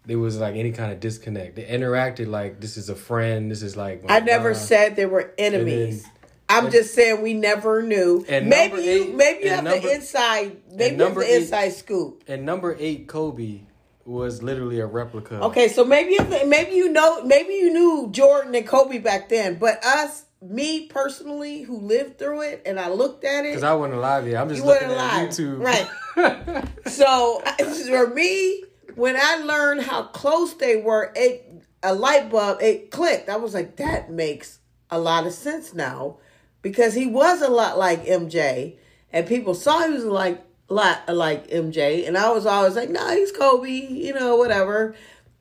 there was like any kind of disconnect. They interacted like this is a friend. This is like I never said they were enemies. then- I'm just saying we never knew. And maybe number you, eight- maybe you have and the inside. Maybe you have number the eight- inside scoop. And number eight, Kobe was literally a replica. Okay, so maybe you maybe you know maybe you knew Jordan and Kobe back then, but us, me personally, who lived through it and I looked at it, Because I wasn't alive yet. I'm just You looking at alive. YouTube. Right. [LAUGHS] so [LAUGHS] for me, when I learned how close they were, it a light bulb it clicked. I was like, that makes a lot of sense now, because he was a lot like MJ, and people saw he was like lot like MJ, and I was always like, no, he's Kobe, you know, whatever.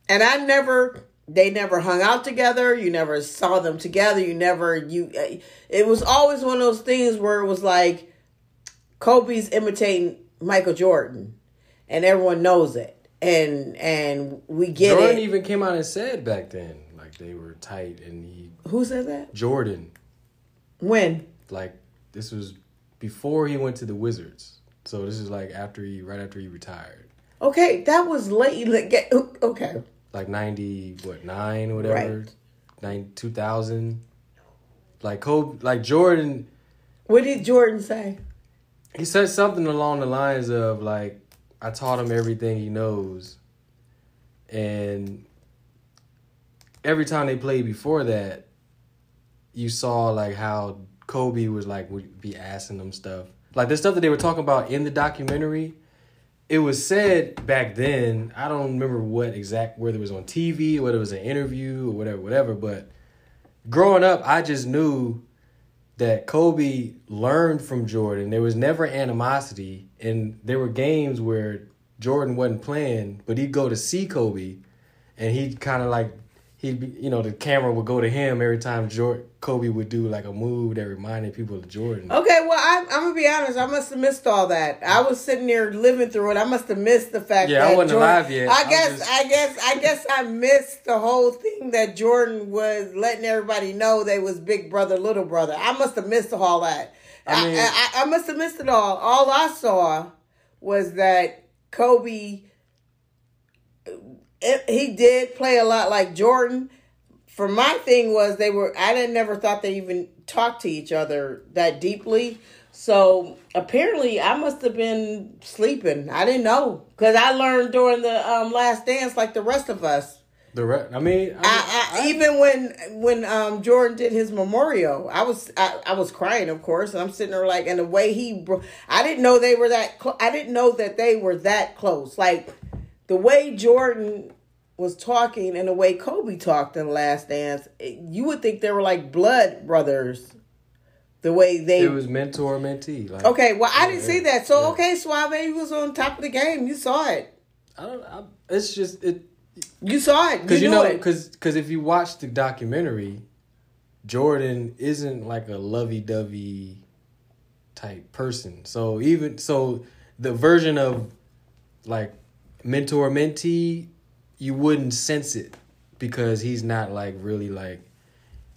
And I never. They never hung out together. You never saw them together. You never you. Eh, it was always one of those things where it was like, Kobe's imitating Michael Jordan, and everyone knows it, and and we get Jordan it. even came out and said back then, like they were tight, and he Who said that? Jordan, When? like this was before he went to the Wizards. So this is like after he, right after he retired, Okay, that was late. like, get- Okay, like ninety what nine or whatever, Right. nine two thousand. Like Kobe, like Jordan, what did Jordan say? he said something along the lines of like, "I taught him everything he knows," and every time they played before that, you saw like how Kobe was like would be asking them stuff, like the stuff that they were talking about in the documentary. It was said back then. I don't remember what exact whether it was on TV, whether it was an interview or whatever, whatever. But growing up, I just knew that Kobe learned from Jordan. There was never animosity, and there were games where Jordan wasn't playing, but he'd go to see Kobe, and he'd kind of like he'd be, you know, the camera would go to him every time Jordan, Kobe would do like a move that reminded people of Jordan. Okay, well, I, I'm gonna be honest. I must have missed all that. I was sitting there living through it. I must have missed the fact Yeah, I wasn't Jordan, alive yet. I I guess, was just- I guess, I guess, I missed the whole thing that Jordan was letting everybody know they was big brother, little brother. I must have missed all that. I, I mean- I, I must have missed it all. All I saw was that Kobe. It, he did play a lot like Jordan. For my thing was they were I didn't never thought they even talked to each other that deeply. So apparently I must have been sleeping. I didn't know because I learned during the um, last dance like the rest of us. The re- I mean, I, I, I, even when when um, Jordan did his memorial, I was I, I was crying, of course, and I'm sitting there like, and the way he, bro- I didn't know they were that. Cl- I didn't know that they were that close. Like the way Jordan was talking and the way Kobe talked in the Last Dance, it- you would think they were like blood brothers. The way they it was mentor mentee. Like okay, well I didn't see that. So yeah. okay, Suave was on top of the game. You saw it. I don't. I, it's just it You saw it. because you, you, know because if you watch the documentary, Jordan isn't like a lovey dovey type person. So even so, the version of like mentor mentee, you wouldn't sense it because he's not like really like,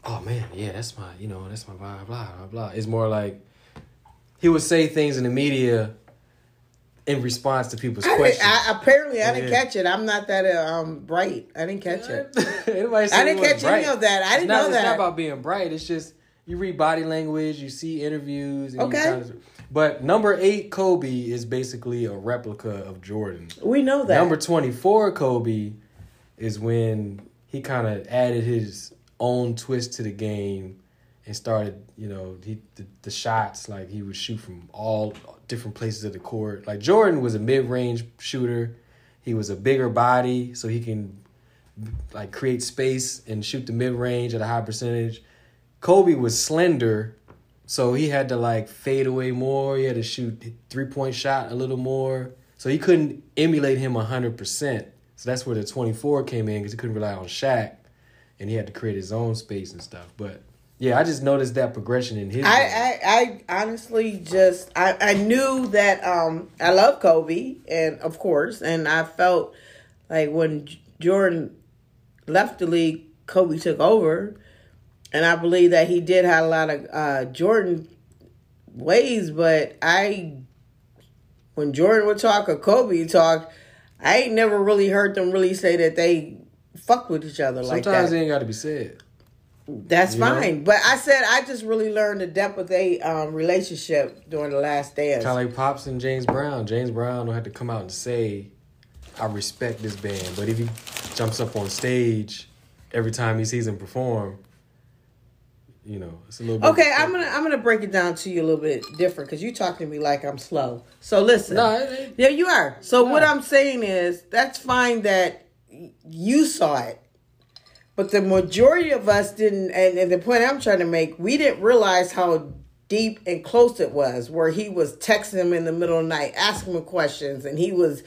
oh man, yeah, that's my you know that's my blah blah blah blah. It's more like he would say things in the media in response to people's I questions. I, apparently, I didn't catch it. I'm not that uh, um bright. I didn't catch it. [LAUGHS] I didn't catch any of that. I It's didn't not- know It's that. not about being bright. It's just you read body language, you see interviews. And Okay. You kind of, but number eight, Kobe, is basically a replica of Jordan. We know that. Number twenty four, Kobe, is when he kind of added his own twist to the game and started, you know, he the, the shots like he would shoot from all different places of the court. Like Jordan was a mid range shooter. He was a bigger body, so he can like create space and shoot the mid range at a high percentage. Kobe was slender, so he had to like fade away more. He had to shoot three point shot a little more. So he couldn't emulate him hundred percent. So that's where the twenty four came in because he couldn't rely on Shaq, and he had to create his own space and stuff. But yeah, I just noticed that progression in his. I, I, I honestly just I, I knew that um I love Kobe and of course and I felt like when Jordan left the league, Kobe took over, and I believe that he did have a lot of uh, Jordan ways, but I when Jordan would talk or Kobe would talk, I ain't never really heard them really say that they fuck with each other like that. Sometimes it ain't got to be said. That's You know? fine. But I said I just really learned the depth of their um, relationship during the last dance. Kind of like Pops and James Brown. James Brown don't have to come out and say, "I respect this band," but if he jumps up on stage every time he sees them perform, you know, it's a little bit. okay, I'm gonna I'm gonna break it down to you a little bit different because you talk to me like I'm slow. So listen, No, it ain't- yeah, you are. So what I'm saying is that's fine that you saw it, but the majority of us didn't. And, and the point I'm trying to make, we didn't realize how deep and close it was. Where he was texting him in the middle of the night, asking him questions, and he was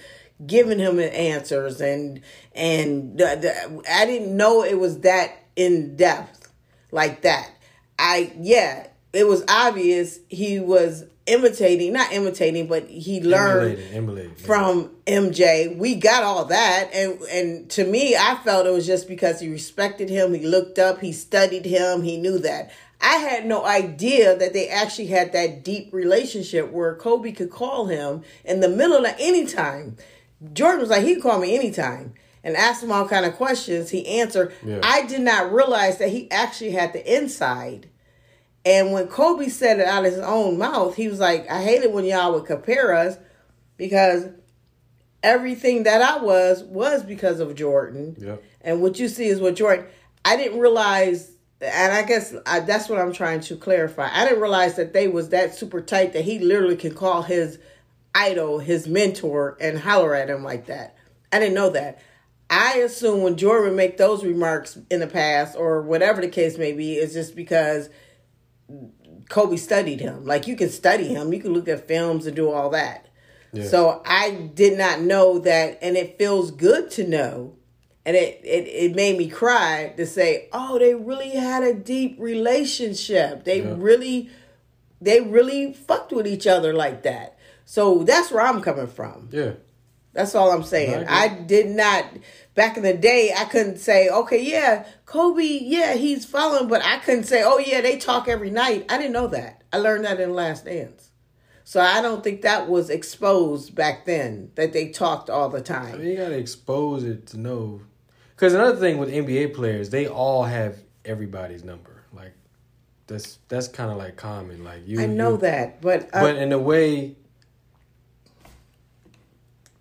giving him answers, and and the, the, I didn't know it was that in depth like that. I yeah, it was obvious he was imitating, not imitating, but he learned Emulated, emulated. from MJ. We got all that, and and to me, I felt it was just because he respected him. He looked up, he studied him, he knew that. I had no idea that they actually had that deep relationship where Kobe could call him in the middle of any time. Jordan was like, he could call me anytime and ask him all kind of questions. He answered. Yeah. I did not realize that he actually had the inside. And when Kobe said it out of his own mouth, he was like, I hate it when y'all would compare us because everything that I was was because of Jordan. And what you see is what Jordan. I didn't realize, and I guess I, that's what I'm trying to clarify. I didn't realize that they was that super tight that he literally can call his idol his mentor and holler at him like that. I didn't know that. I assume when Jordan would make those remarks in the past or whatever the case may be, it's just because Kobe studied him. Like you can study him, you can look at films and do all that. Yeah. So I did not know that, and it feels good to know and it, it it made me cry to say, oh, they really had a deep relationship. They Yeah. really they really fucked with each other like that. So that's where I'm coming from. Yeah. That's all I'm saying. I. I did not back in the day. I couldn't say, okay, yeah, Kobe, yeah, he's following, but I couldn't say, oh yeah, they talk every night. I didn't know that. I learned that in Last Dance. So I don't think that was exposed back then that they talked all the I time. mean, you gotta expose it to know. Because another thing with NBA players, they all have everybody's number. Like that's that's kind of like common. Like you, I know you- that, but, uh, but in a way,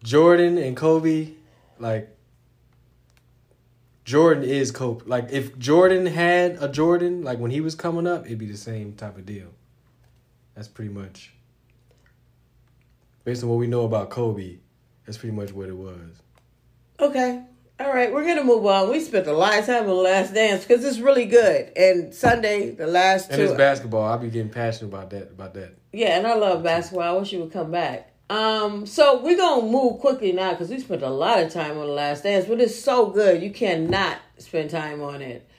Jordan and Kobe, like Jordan is Kobe. Like if Jordan had a Jordan, like when he was coming up, it'd be the same type of deal. That's pretty much based on what we know about Kobe. That's pretty much what it was. okay. All right, we're gonna move on. We spent a lot of time on the Last Dance because it's really good. And Sunday, the last And it's basketball. I'll be getting passionate about that. About that. Yeah, and I love basketball. I wish you would come back. Um, so we're gonna move quickly now because we spent a lot of time on the last dance, but it's so good you cannot spend time on it.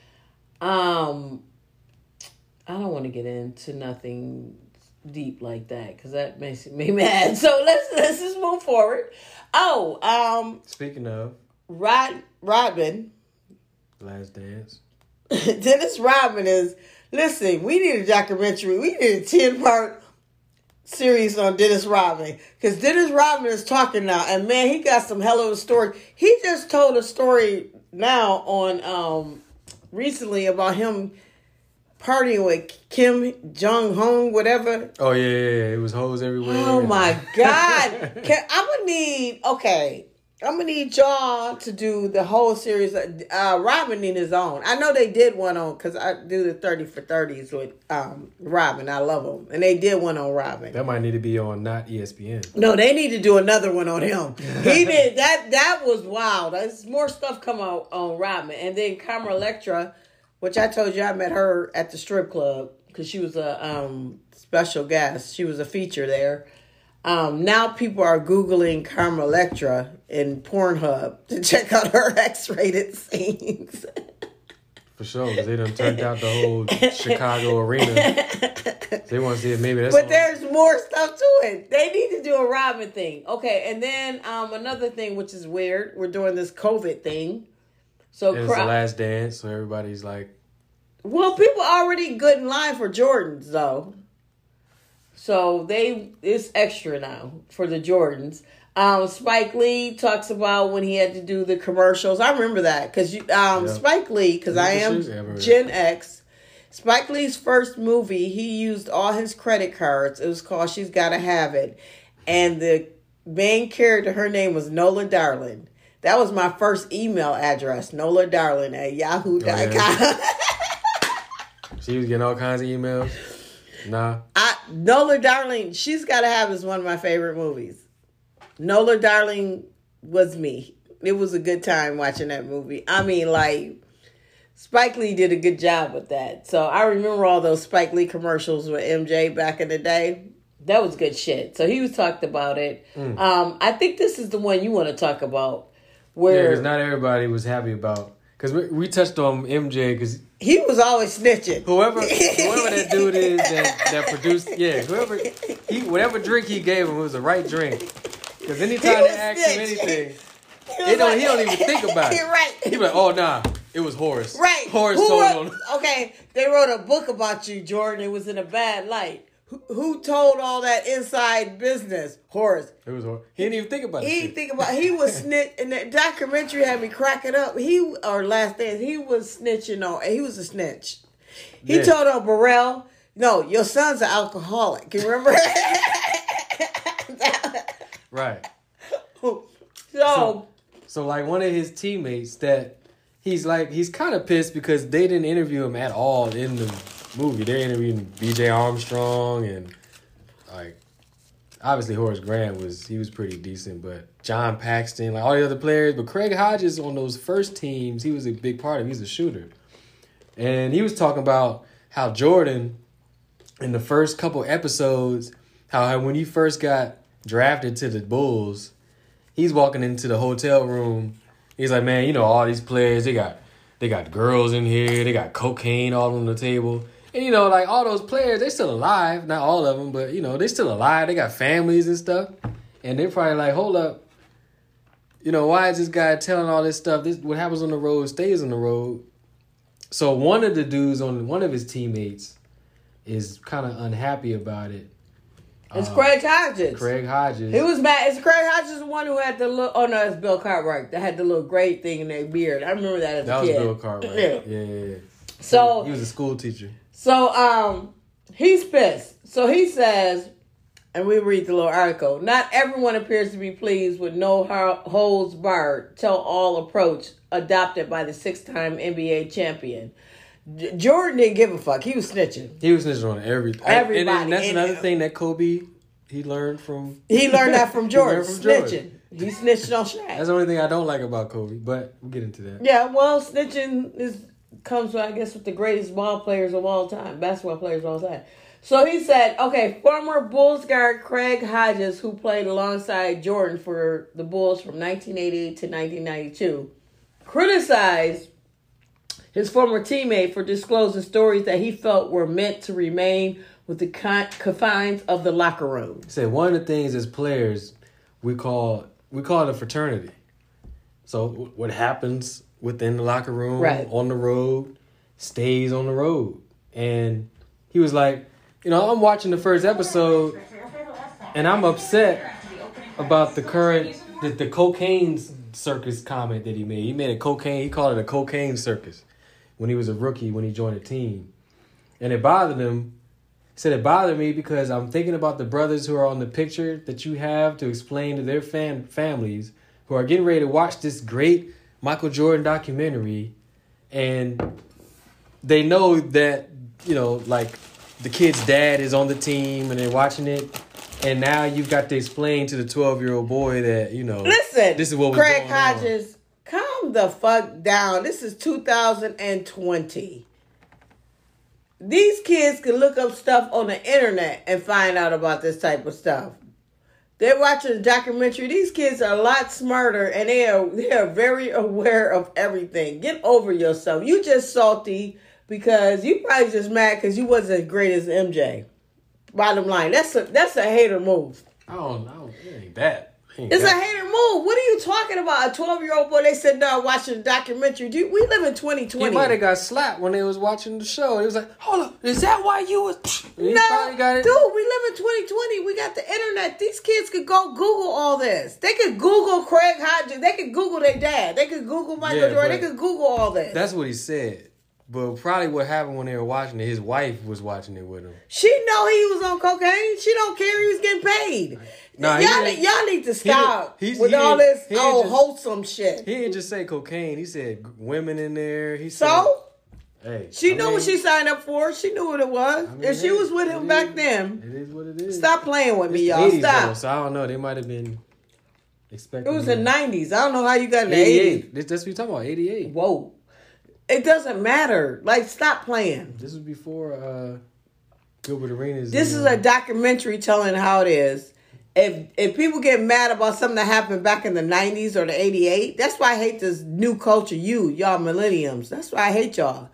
Um, I don't want to get into nothing deep like that because that makes me [LAUGHS] mad. So let's let's just move forward. Oh, um, Speaking of Rod Rodman, Last Dance, [LAUGHS] Dennis Rodman is listen. We need a documentary. We need a ten part series on Dennis Rodman because Dennis Rodman is talking now, and man, he got some hell of a story. He just told a story now on um recently about him partying with Kim Jong Hong, whatever. oh yeah, yeah, yeah, it was hoes everywhere. Oh my [LAUGHS] God! Can, I'm gonna need okay. I'm gonna need y'all to do the whole series. Uh, Rodman need his own. I know they did one on because I do the thirty for thirties with um Rodman. I love him, and they did one on Rodman. That might need to be on not ESPN. No, they need to do another one on him. He [LAUGHS] did that. That was wild. There's more stuff come out on Rodman, and then Carmen Electra, which I told you I met her at the strip club because she was a um, special guest. She was a feature there. Um, now people are googling Carmen Electra in Pornhub to check out her [LAUGHS] X-rated scenes. For sure, because they done turned out the whole Chicago arena. They want to see it. maybe that's. But there's more stuff to it. They need to do a Rodman thing. Okay, and then um, another thing which is weird. We're doing this COVID thing. So and it's the last dance, so everybody's like, Well, people already good in line for Jordans though. So they it's extra now for the Jordans. Um, Spike Lee talks about when he had to do the commercials. I remember that because you um, Yeah. Spike Lee because I am yeah, I remember Gen X. Spike Lee's first movie, he used all his credit cards. It was called She's Gotta Have It, and the main character, her name was Nola Darling. That was my first email address, Nola Darling at yahoo.com. Oh, yeah. [LAUGHS] she was getting all kinds of emails. Nah, I Nola Darling, she's gotta have is one of my favorite movies. Nola Darling was me. It was a good time watching that movie. I mean, like Spike Lee did a good job with that. So I remember all those Spike Lee commercials with MJ back in the day. That was good shit. So he was talked about it. Um, I think this is the one you want to talk about, yeah, where because not everybody was happy about. Because we, we touched on MJ, because he was always snitching. whoever [LAUGHS] whoever that dude is that, that produced, yeah, whoever he whatever drink he gave him was the right drink. Because anytime they ask him anything, He, He don't- he don't even think [LAUGHS] about it. Right. he like, "Oh nah, it was Horace." Right. Horace Who told wrote- him. Okay, they wrote a book about you, Jordan. It was in a bad light. Who, who told all that inside business? Horace. It was Horace. He didn't even think about it. He didn't think about. He was [LAUGHS] snitch. And that documentary had me cracking up. He or last dance. He was snitching on. He was a snitch. He Yeah. told on Burrell. No, your son's an alcoholic. Can You remember? [LAUGHS] Right. so So like one of his teammates that he's like he's kind of pissed because they didn't interview him at all in the movie. They're interviewing B.J. Armstrong and like obviously Horace Grant was he was pretty decent, but John Paxson, like all the other players, but Craig Hodges on those first teams, he was a big part of. He's a shooter, and he was talking about how Jordan in the first couple episodes, how when he first got drafted to the Bulls, he's walking into the hotel room He's like, man, you know, all these players, they got they got girls in here, they got cocaine all on the table. And you know, like all those players, they still alive. Not all of them, but you know, they still alive. They got families and stuff. And they're probably like, hold up. You know, why is this guy telling all this stuff? This what happens on the road stays on the road. So one of the dudes on one of his teammates is kind of unhappy about it. It's Um, Craig Hodges. Craig Hodges. He was mad. It's Craig Hodges the one who had the little. Oh no, it's Bill Cartwright that had the little gray thing in their beard. I remember that as that a was kid. Bill Cartwright. [LAUGHS] Yeah. Yeah, yeah, yeah. So he was a school teacher. So um he's pissed. So he says, and we read the little article. Not everyone appears to be pleased with no holds barred, tell all approach adopted by the six time NBA champion. J- Jordan didn't give a fuck. He was snitching. He was snitching on everything. Everybody. And, that's And- another thing that Kobe he learned from. He learned that from [LAUGHS] Jordan. from Jordan. snitching. He snitched on Shaq. That's the only thing I don't like about Kobe, but we'll get into that. Yeah, well, snitching is comes, I guess, with the greatest ball players of all time, basketball players of all time. So he said, okay, former Bulls guard Craig Hodges, who played alongside Jordan for the Bulls from 1988 to 1992, criticized his former teammate for disclosing stories that he felt were meant to remain with the confines of the locker room. Say one of the things as players we call we call it a fraternity. So what happens within the locker room Right. on the road stays on the road. And he was like, you know, I'm watching the first episode and I'm upset about the current the, the cocaine circus comment that he made. He made a cocaine. He called it a cocaine circus when he was a rookie when he joined a team, and it bothered him. He said it bothered me because I'm thinking about the brothers who are on the picture that you have to explain to their fan families who are getting ready to watch this great Michael Jordan documentary, and they know that you know like the kid's dad is on the team and they're watching it and now you've got to explain to the 12 year old boy that you know Listen, this is what was Craig going on. Hodges, calm the fuck down. This is 2020. These kids can look up stuff on the internet and find out about this type of stuff. They're watching a documentary. These kids are a lot smarter and they are they are very [LAUGHS] aware of everything. Get over yourself. You just salty because you probably just mad because you wasn't as great as MJ. Bottom line, that's a that's a hater move. Oh, I don't know. It ain't that. It It's a hater move. What are you talking about? A 12 year old boy, they sitting down watching a documentary. Dude, we live in twenty twenty. He 2020. might have got slapped when they was watching the show. He was like, "Hold up, is that why you was?" He no, it. dude, we live in 2020. We got the internet. These kids could go Google all this. They could Google Craig Hodges. They could Google their dad. They could Google Michael Yeah, Jordan. They could Google all this. That's what he said. But probably what happened when they were watching it, his wife was watching it with him. she know he was on cocaine. She don't care. He was getting paid. Nah, y'all, didn't- need, y'all need to stop he's- with he all this he didn't oh just- wholesome shit. He didn't just say cocaine. He said women in there. He said, so "Hey, she I knew mean, what she signed up for. She knew what it was. I mean, if she hey, was with it him is- back then, It is what it is. Stop playing with me, y'all. 80s Stop. though, so I don't know. They might have been expecting. It was the nineties. I don't know how you got in the eighties. This, that's what you're talking about. 88. Whoa. It doesn't matter. Like, stop playing. This was before uh, Gilbert Arenas. This is uh, a documentary telling how it is. If if people get mad about something that happened back in the nineties or the eighty eight, that's why I hate this new culture. You, y'all millenniums. That's why I hate y'all.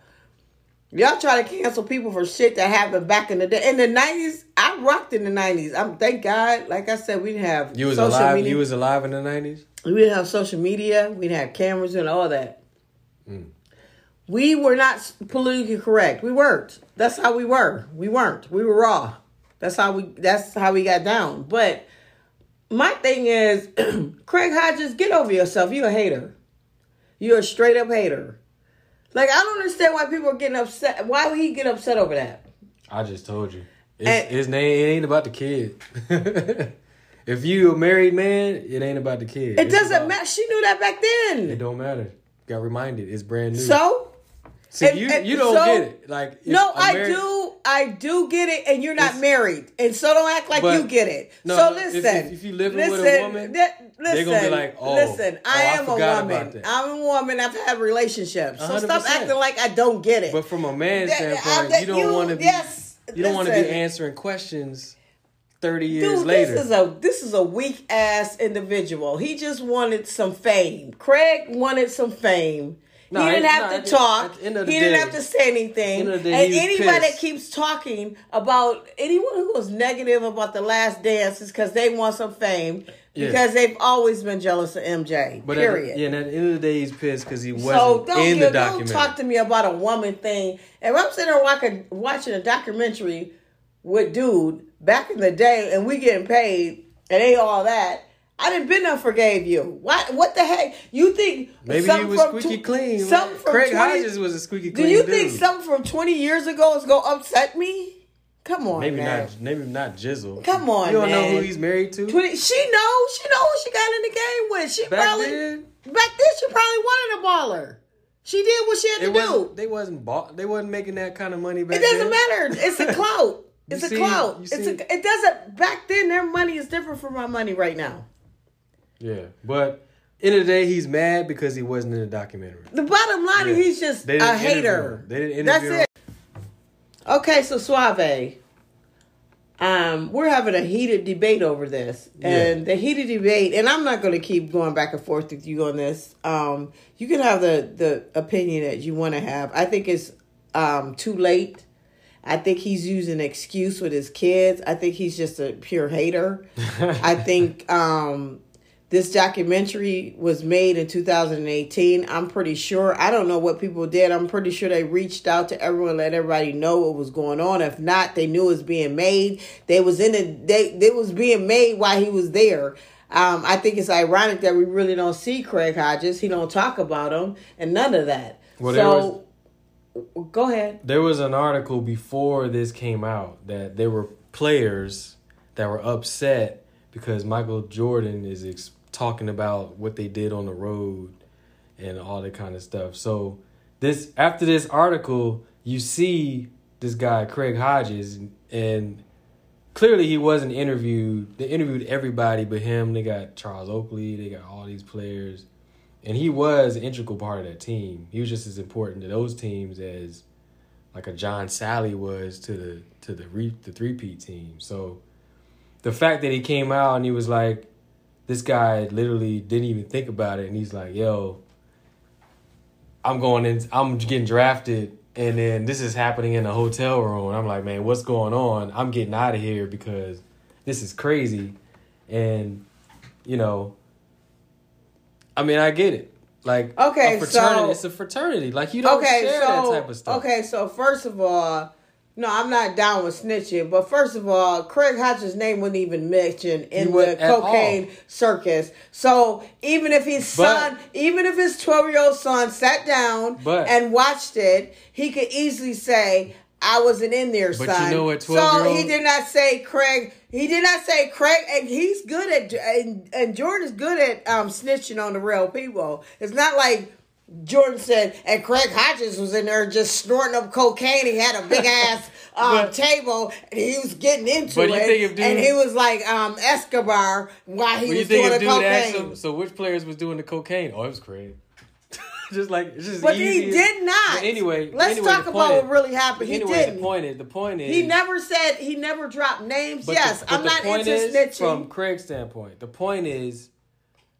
Y'all try to cancel people for shit that happened back in the day. In the nineties, I rocked in the nineties. I'm thank God. Like I said, we didn't have You was social alive. media. You was alive in the 90s. We didn't have social media. We didn't have cameras and all that. Mm. We were not politically correct. We weren't. That's how we were. We weren't. We were raw. That's how we. That's how we got down. But my thing is, [CLEARS THROAT] Craig Hodges, get over yourself. You're a hater. You're a straight up hater. Like I don't understand why people are getting upset. Why would he get upset over that? I just told you. And- his name. It ain't about the kid. [LAUGHS] if you a married man, it ain't about the kid. It It's doesn't matter. She knew that back then. It don't matter. Got reminded. It's brand new. So See, and- you and you don't so- get it. Like No, a I married- do. I do get it, and you're not married, and so don't act like you get it. No, so listen, if- if you living with a listen, woman, that- listen, they gonna be like, oh, listen, oh, I I am a forgot about woman. that. I'm a woman. I've had relationships, so stop 100%. acting like I don't get it. But from a man's That- standpoint, I- you don't want to be. yes, you don't want to be answering questions thirty years Dude, later. this is a this is a weak ass individual. He just wanted some fame. Craig wanted some fame. No, he didn't it- have no, to at- talk. at he didn't day- have to say anything. end of the day, and anybody that keeps talking about anyone who was negative about the last dance is because they want some fame. Yeah. Because they've always been jealous of MJ. but at period. the, yeah, and at the end of the day, he's pissed because he wasn't So don't, in the don't documentary. talk to me about a woman thing. If I'm sitting there watching, watching a documentary with dude back in the day and we getting paid and they all that, I didn't been there forgave you. What what the heck? You think Maybe he something was from squeaky tw- clean. Something from Craig 20 Hodges was a squeaky clean. Do you dude. think something from 20 years ago is going to upset me? Come on, Maybe man. not. Maybe not Jizzle. Come on, You don't know who he's married to. 20, she knows. She knows who she got in the game with. She Back probably then, back then she probably wanted a baller. She did what she had to do. They wasn't. ball, they wasn't making that kind of money back It doesn't then. matter. It's a [LAUGHS] clout. It's a see- clout. It's a, it doesn't. Back then, their money is different from my money right now. Yeah, but end of the day, he's mad because he wasn't in the documentary. The bottom line Yeah. is he's just They a hater. They didn't That's interview it. Okay, so Suave. Um, we're having a heated debate over this, and the heated debate, and I'm not going to keep going back and forth with you on this. Um, you can have the the opinion that you want to have. I think it's um too late. I think he's using excuse with his kids. I think he's just a pure hater. [LAUGHS] I think um, this documentary was made in 2018. I'm pretty sure. I don't know what people did. I'm pretty sure they reached out to everyone, let everybody know what was going on. If not, they knew it was being made. They was in it. They it was being made while he was there. Um, I think it's ironic that we really don't see Craig Hodges. He don't talk about him and none of that. Well, so, go ahead. There was an article before this came out that there were players that were upset because Michael Jordan is ex- talking about what they did on the road and all that kind of stuff. So this after this article, you see this guy Craig Hodges and clearly he wasn't interviewed. They interviewed everybody but him. They got Charles Oakley. They got all these players, and he was an integral part of that team. He was just as important to those teams as like a John Salley was to the to the re, the three peat team. So the fact that he came out and he was like, this guy literally didn't even think about it, and he's like, yo. I'm going in. I'm getting drafted, and then this is happening in a hotel room. And I'm like, man, what's going on? I'm getting out of here because this is crazy, and you know, I mean, I get it. Like, Okay, a fraternity, so- it's a fraternity. Like, you don't okay, share so that type of stuff. okay, so first of all, no, I'm not down with snitching. But first of all, Craig Hodges' name wasn't even mentioned in He the cocaine all. circus. So even if his But- son, even if his 12 year old son sat down But- and watched it, he could easily say. I wasn't in there, But son. you know what, So 12-year-old he did not say Craig. He did not say Craig, and he's good at and, and Jordan's good at um, snitching on the real people. It's not like Jordan said, and Craig Hodges was in there just snorting up cocaine. He had a big [LAUGHS] ass um, But- table, and he was getting into But you it. think if dude- and he was like um, Escobar while he was doing the cocaine. him, so which players was doing the cocaine? Oh, it was Craig. [LAUGHS] just like it's just but he did not. But anyway, let's anyway, talk about point what really happened. He anyway, didn't. the point is the point is he never said. He never dropped names. yes, the, I'm not into is, snitching. From Craig's standpoint, the point is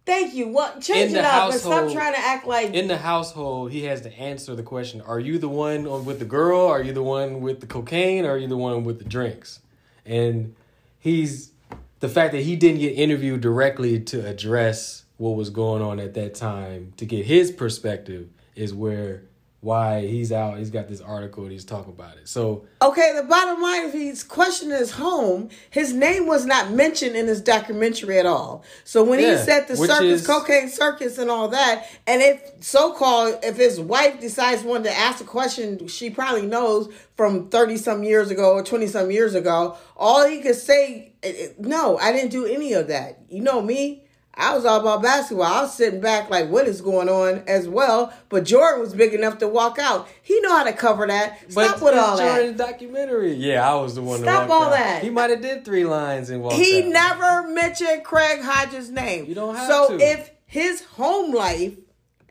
Thank you. What change it up and stop trying to act like in the household, he has to answer the question: Are you the one on- with the girl? Are you the one with the cocaine? Or are you the one with the drinks? And he's the fact that he didn't get interviewed directly to address what was going on at that time to get his perspective is where why he's out. He's got this article and he's talking about it. So Okay, the bottom line, if he's questioning his home, his name was not mentioned in his documentary at all. So when he said the circus, is- cocaine circus, and all that, and if so called, if his wife decides one to ask a question, she probably knows from thirty some years ago or twenty some years ago. All he could say, no, I didn't do any of that. You know me. I was all about basketball. I was sitting back like, what is going on as well? But Jordan was big enough to walk out. He know how to cover that. Stop with it's all that. Jordan's documentary. Yeah, I was the one. Stop that walked all out. that. He might have did three lines and walked He out. never mentioned Craig Hodges' name. You don't have so to. if his home life,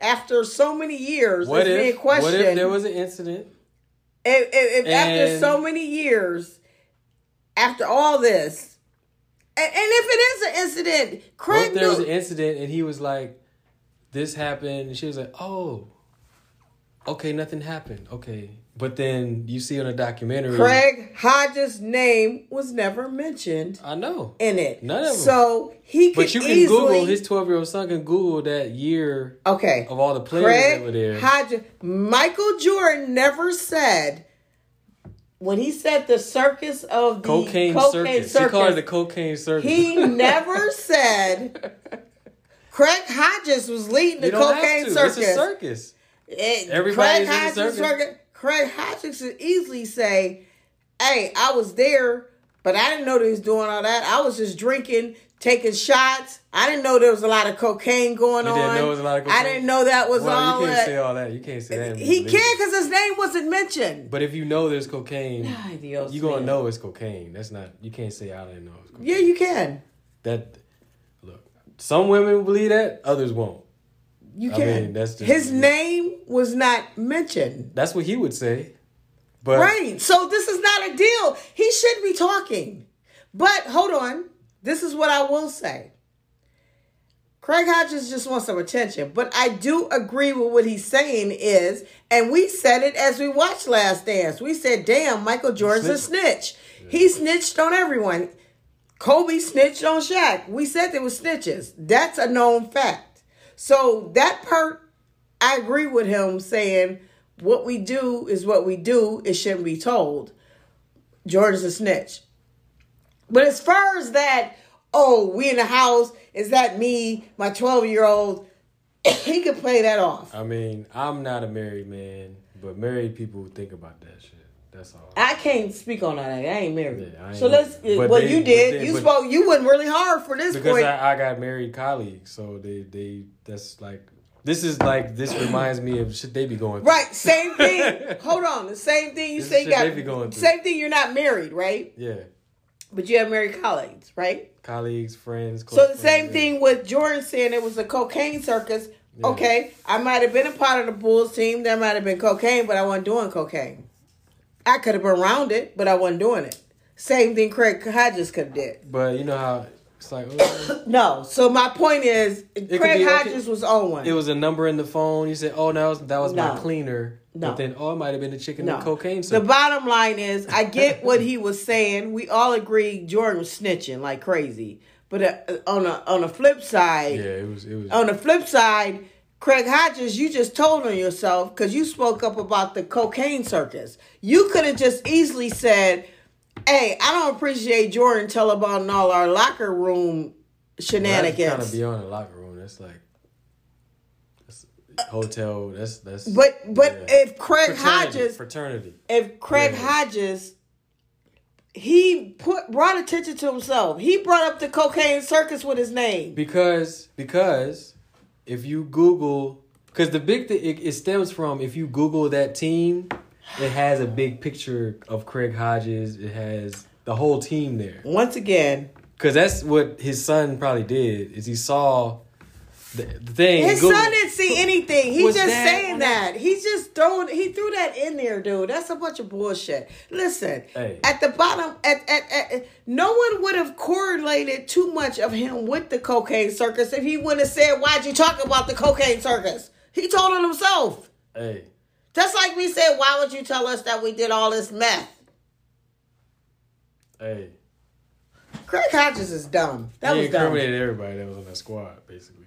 after so many years, What is being questioned, What if there was an incident? if, if, if after so many years, after all this, and if it is an incident, What Craig if there was an incident and he was like, "This happened," and she was like, "Oh, okay, nothing happened." Okay, but then you see on a documentary, Craig Hodges' name was never mentioned I know, in it. None of them. So he could but you can easily, Google his twelve-year-old son can Google that year Okay. of all the players Craig that were there. Hodges. Michael Jordan never said when he said the circus of the cocaine, circus. He called it the cocaine circus. he never said [LAUGHS] Craig Hodges was leading the you don't cocaine circus. It's a circus. It- Everybody's Craig in the circus. circus- Craig Hodges could easily say, "Hey, I was there, but I didn't know he was doing all that. I was just drinking, taking shots. I didn't know there was a lot of cocaine going You on. didn't know there was a lot of I didn't know that was Well, all you can't that. say all that. You can't say that. he can't because his name wasn't mentioned. But if you know there's cocaine, Ay, Dios you gonna know it's cocaine. That's not. You can't say I didn't know. It's cocaine. Yeah, you can. That look. Some women believe that. Others won't. You I can. mean, that's just- his name was not mentioned. That's what he would say. But Right. So this is not a deal. He should be talking. But hold on. This is what I will say. Craig Hodges just wants some attention. But I do agree with what he's saying is, and we said it as we watched Last Dance. We said, damn, Michael Jordan's a snitch. He snitched on everyone. Kobe snitched on Shaq. We said there were snitches. That's a known fact. So that part, I agree with him saying what we do is what we do. It shouldn't be told. Jordan's a snitch. But as far as that, oh, we in the house, is that me, my 12 year old? [COUGHS] he could play that off. I mean, I'm not a married man, but married people think about that shit. That's all. I can't speak on that. I ain't married. Yeah, I ain't so let's. Uh, but well, they- you did. they- you spoke. You went really hard for this because point. I, I got married colleagues, so they they that's like this is like this reminds me of shit they be going through. Right, same thing. [LAUGHS] Hold on, the same thing you This say you shit they be got. going through. Same thing. You're not married, right? Yeah, But you have married colleagues, right? colleagues, friends. So the same friends, thing with Jordan saying it was a cocaine circus. Okay, I might have been a part of the Bulls team. There might have been cocaine, but I wasn't doing cocaine. I could have been around it, but I wasn't doing it. Same thing Craig Hodges could have did. But you know how it's like. oh, [COUGHS] No, so my point is, could Craig be okay. Hodges was on one. it was a number in the phone. You said, "Oh, that was that was No. my cleaner." No. But then, oh, it might have been the chicken no. and cocaine. The bottom line is, I get [LAUGHS] what he was saying. We all agree Jordan was snitching like crazy. But uh, on a on the flip side, yeah, it was. It was. on the flip side, Craig Hodges, you just told on yourself because you spoke up about the cocaine circus. You could have just easily said, "Hey, I don't appreciate Jordan tell about all our locker room shenanigans. That's kind shenanigans." of beyond the locker room. That's like. That's hotel. That's that's. but but yeah. if Craig fraternity, Hodges, fraternity. if Craig Yeah. Hodges, he put brought attention to himself. He brought up the cocaine circus with his name. Because because if you Google because the big thing it, it stems from if you Google that team, it has a big picture of Craig Hodges. It has the whole team there. Once again, Because that's what his son probably did. Is he saw the, the thing. His Google- son didn't see anything. He's just that saying on that. He's just throwing. He threw that in there, dude. That's a bunch of bullshit. Listen, Hey. at the bottom, at, at, at no one would have correlated too much of him with the cocaine circus if he wouldn't have said, "Why'd you talk about the cocaine circus?" He told it himself. Hey, Just like we said, "Why would you tell us that we did all this meth?" hey. Craig Hodges is dumb. That he was dumb. incriminated everybody that was on that squad, basically.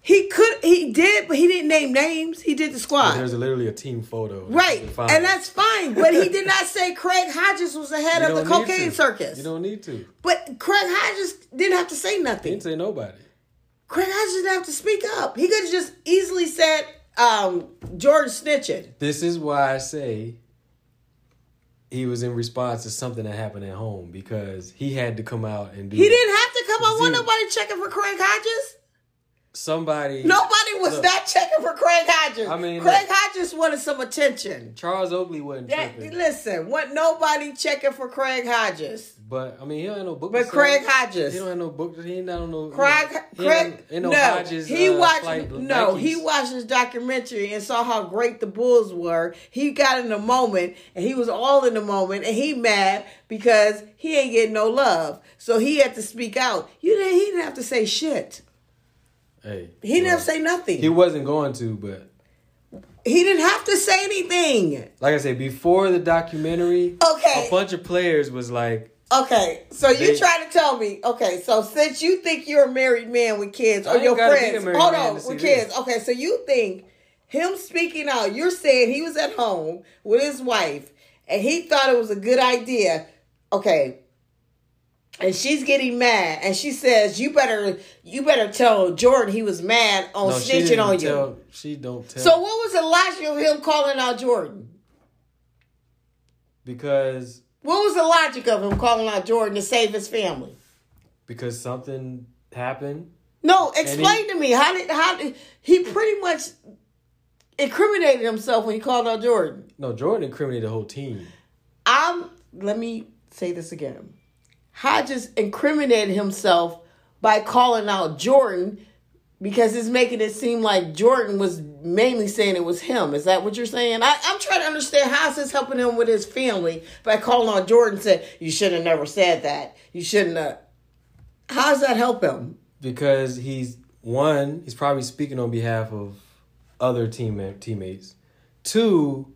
He could, he did, but he didn't name names. He did the But squad. there's literally a team photo. Right, You can find and that's fine. But he did [LAUGHS] not say Craig Hodges was the head You of the cocaine circus. You don't need to. But Craig Hodges didn't have to say nothing. He didn't say nobody. Craig Hodges didn't have to speak up. He could have just easily said, um, "Jordan snitching." This is why I say he was in response to something that happened at home because he had to come out and do He didn't have to come out. Wasn't nobody checking for Craig Hodges? somebody Nobody was Look. not checking for Craig Hodges. I mean, Craig look. Hodges wanted some attention. Charles Oakley wasn't That, tripping. listen, what nobody checking for Craig Hodges? But I mean, he don't have no book. But Craig. Hodges. He don't have no book. He ain't on no. Craig, he Craig, ain't, ain't no, no, Hodges. he uh, watched flight no, he watched this documentary and saw how great the Bulls were. He got in the moment and he was all in the moment and he mad because he ain't getting no love. So he had to speak out. You didn't. He didn't have to say shit. Hey, He didn't well, have to say nothing. He wasn't going to, but he didn't have to say anything. like I said before the documentary, Okay. a bunch of players was like, Okay, so you trying to tell me? Okay, so since you think you're a married man with kids or your gotta be a friends, hold on, with this. kids. Okay, so you think him speaking out? You're saying he was at home with his wife and he thought it was a good idea. Okay, and she's getting mad and she says, "You better, you better tell Jordan he was mad on no, snitching on you." She don't tell. So what was the logic of him calling out Jordan? because What was the logic of him calling out Jordan to save his family? because something happened. No, explain he- to me how did how did he pretty much incriminated himself when he called out Jordan. No, Jordan incriminated the whole team. I'm let me say this again. Hodges incriminated himself by calling out Jordan because it's making it seem like Jordan was mainly saying it was him. Is that what you're saying? I, I'm trying to understand how is this helping him with his family by calling on Jordan and said, You should have never said that. You shouldn't have how does that help him? because he's one, he's probably speaking on behalf of other team teammates. Two,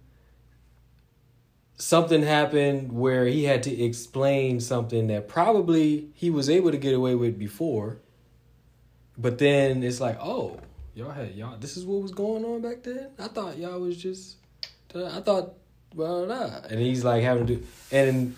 something happened where he had to explain something that probably he was able to get away with before. But then it's like, oh, y'all had y'all. This is what was going on back then. I thought y'all was just. I thought, well, nah. And he's like having to do, and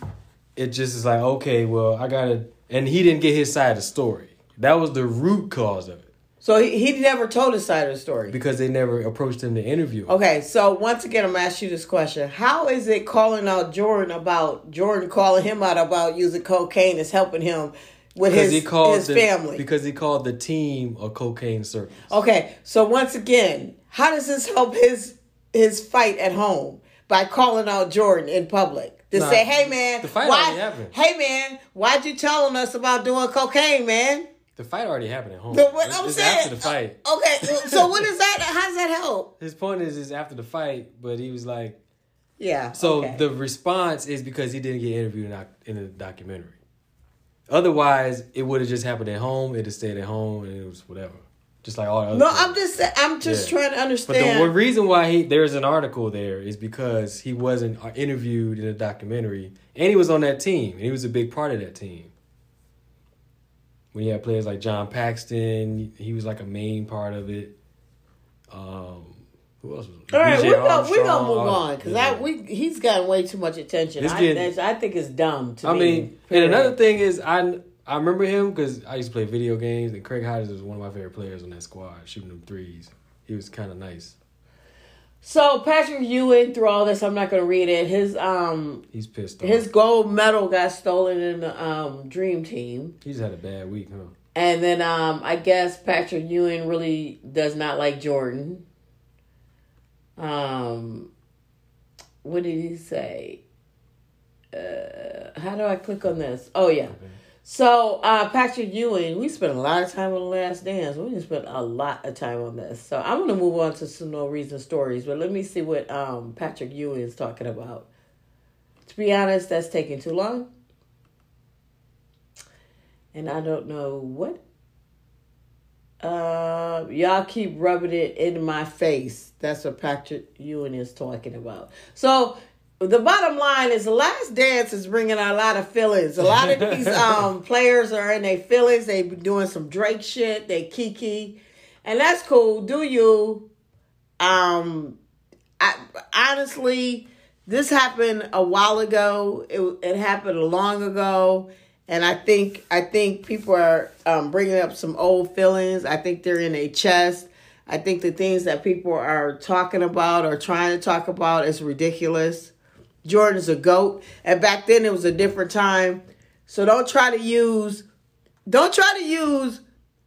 it just is like, okay, well, I gotta. And he didn't get his side of the story. That was the root cause of it So he, he never told his side of the story. because they never approached him to interview. him. Okay, so once again, I'm gonna ask you this question: How is it calling out Jordan about Jordan calling him out about using cocaine is helping him with Because his he called his the, family? Because he called the team a cocaine circus. okay, so once again, how does this help his his fight at home by calling out Jordan in public? To Nah, say, "Hey man, the fight why? already happened. Hey man, why'd you telling us about doing cocaine, man?" The fight already happened at home. The, what It's- I'm it's saying, after the fight. Uh, okay, uh, so what is that? How does that help? [LAUGHS] His point is, is after the fight, but he was like, Yeah. so okay. the response is because he didn't get interviewed in, in the documentary. Otherwise, it would have just happened at home. It'd have stayed at home, and it was whatever. Just like all the other. no, players. I'm just I'm just Yeah. trying to understand. But the reason why he there's an article there is because he wasn't uh, interviewed in a documentary, and he was on that team, and he was a big part of that team. When you had players like John Paxson, he was like a main part of it. Um, who else was? All right, we're gonna, we're gonna move on because yeah. I we he's gotten way too much attention. It's I, getting- that's- I think it's dumb to I me. mean, and another thing is I I remember him because I used to play video games, and Craig Hodges was one of my favorite players on that squad, shooting them threes. He was kind of nice. So Patrick Ewing, through all this, I'm not gonna read it. His um He's pissed off. his gold medal got stolen in the um Dream Team, He's had a bad week, huh? and then um I guess Patrick Ewing really does not like Jordan. Um, what did he say? Uh, how do I click on this? Oh yeah. So uh Patrick Ewing, we spent a lot of time on the last dance. We spent a lot of time on this. So I'm gonna move on to some no reason stories, but let me see what um Patrick Ewing is talking about. To be honest, that's taking too long. And I don't know what uh y'all keep rubbing it in my face. That's what Patrick Ewing is talking about. So the bottom line is the last dance is bringing out a lot of feelings. A lot of these [LAUGHS] um players are in their feelings. They be doing some Drake shit. They kiki, and that's cool. Do you? Um, I honestly, this happened a while ago. It it happened long ago, and I think I think people are um, bringing up some old feelings. I think they're in a chest. I think the things that people are talking about or trying to talk about is ridiculous. Jordan's a goat, and back then it was a different time. So don't try to use, don't try to use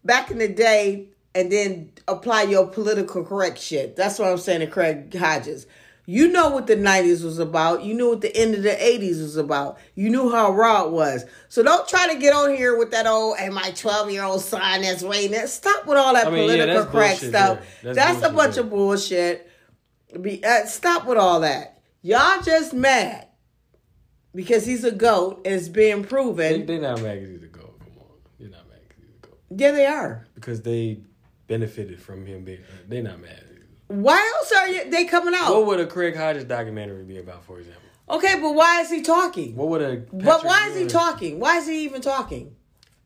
back in the day and then apply your political correct shit. That's what I'm saying to Craig Hodges. You know what the 90s was about. You knew what the end of the 80s was about. You knew how raw it was. So don't try to get on here with that old, and my 12 year old son that's waiting. Stop with all that I mean, yeah, political that's crack bullshit stuff. That's, That's a bunch of bullshit. Be, uh, stop with all that. Y'all just mad because he's a goat and it's being proven. they're not mad because he's a goat. Come on. They're not mad because he's a goat. yeah, they are. Because they benefited from him being. They're not mad. Why else are you, they coming out? What would a Craig Hodges documentary be about, for example? okay, but why is he talking? What would a. but why is he Ewing- talking? Why is he even talking?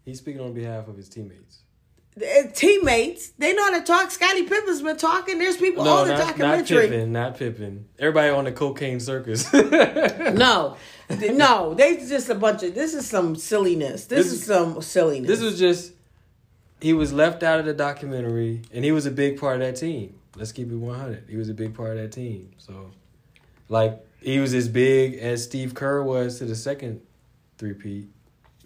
He's speaking on behalf of his teammates. Uh, teammates, they know how to talk. Scottie Pippen's been talking. There's people on the not, not documentary. Pippen, not Pippen. Everybody on the cocaine circus. [LAUGHS] no, no, they just a bunch of. This is some silliness. This, This is is- some silliness. This was just he was left out of the documentary, and he was a big part of that team. Let's keep it one hundred. He was a big part of that team. So, like, he was as big as Steve Kerr was to the second three-peat,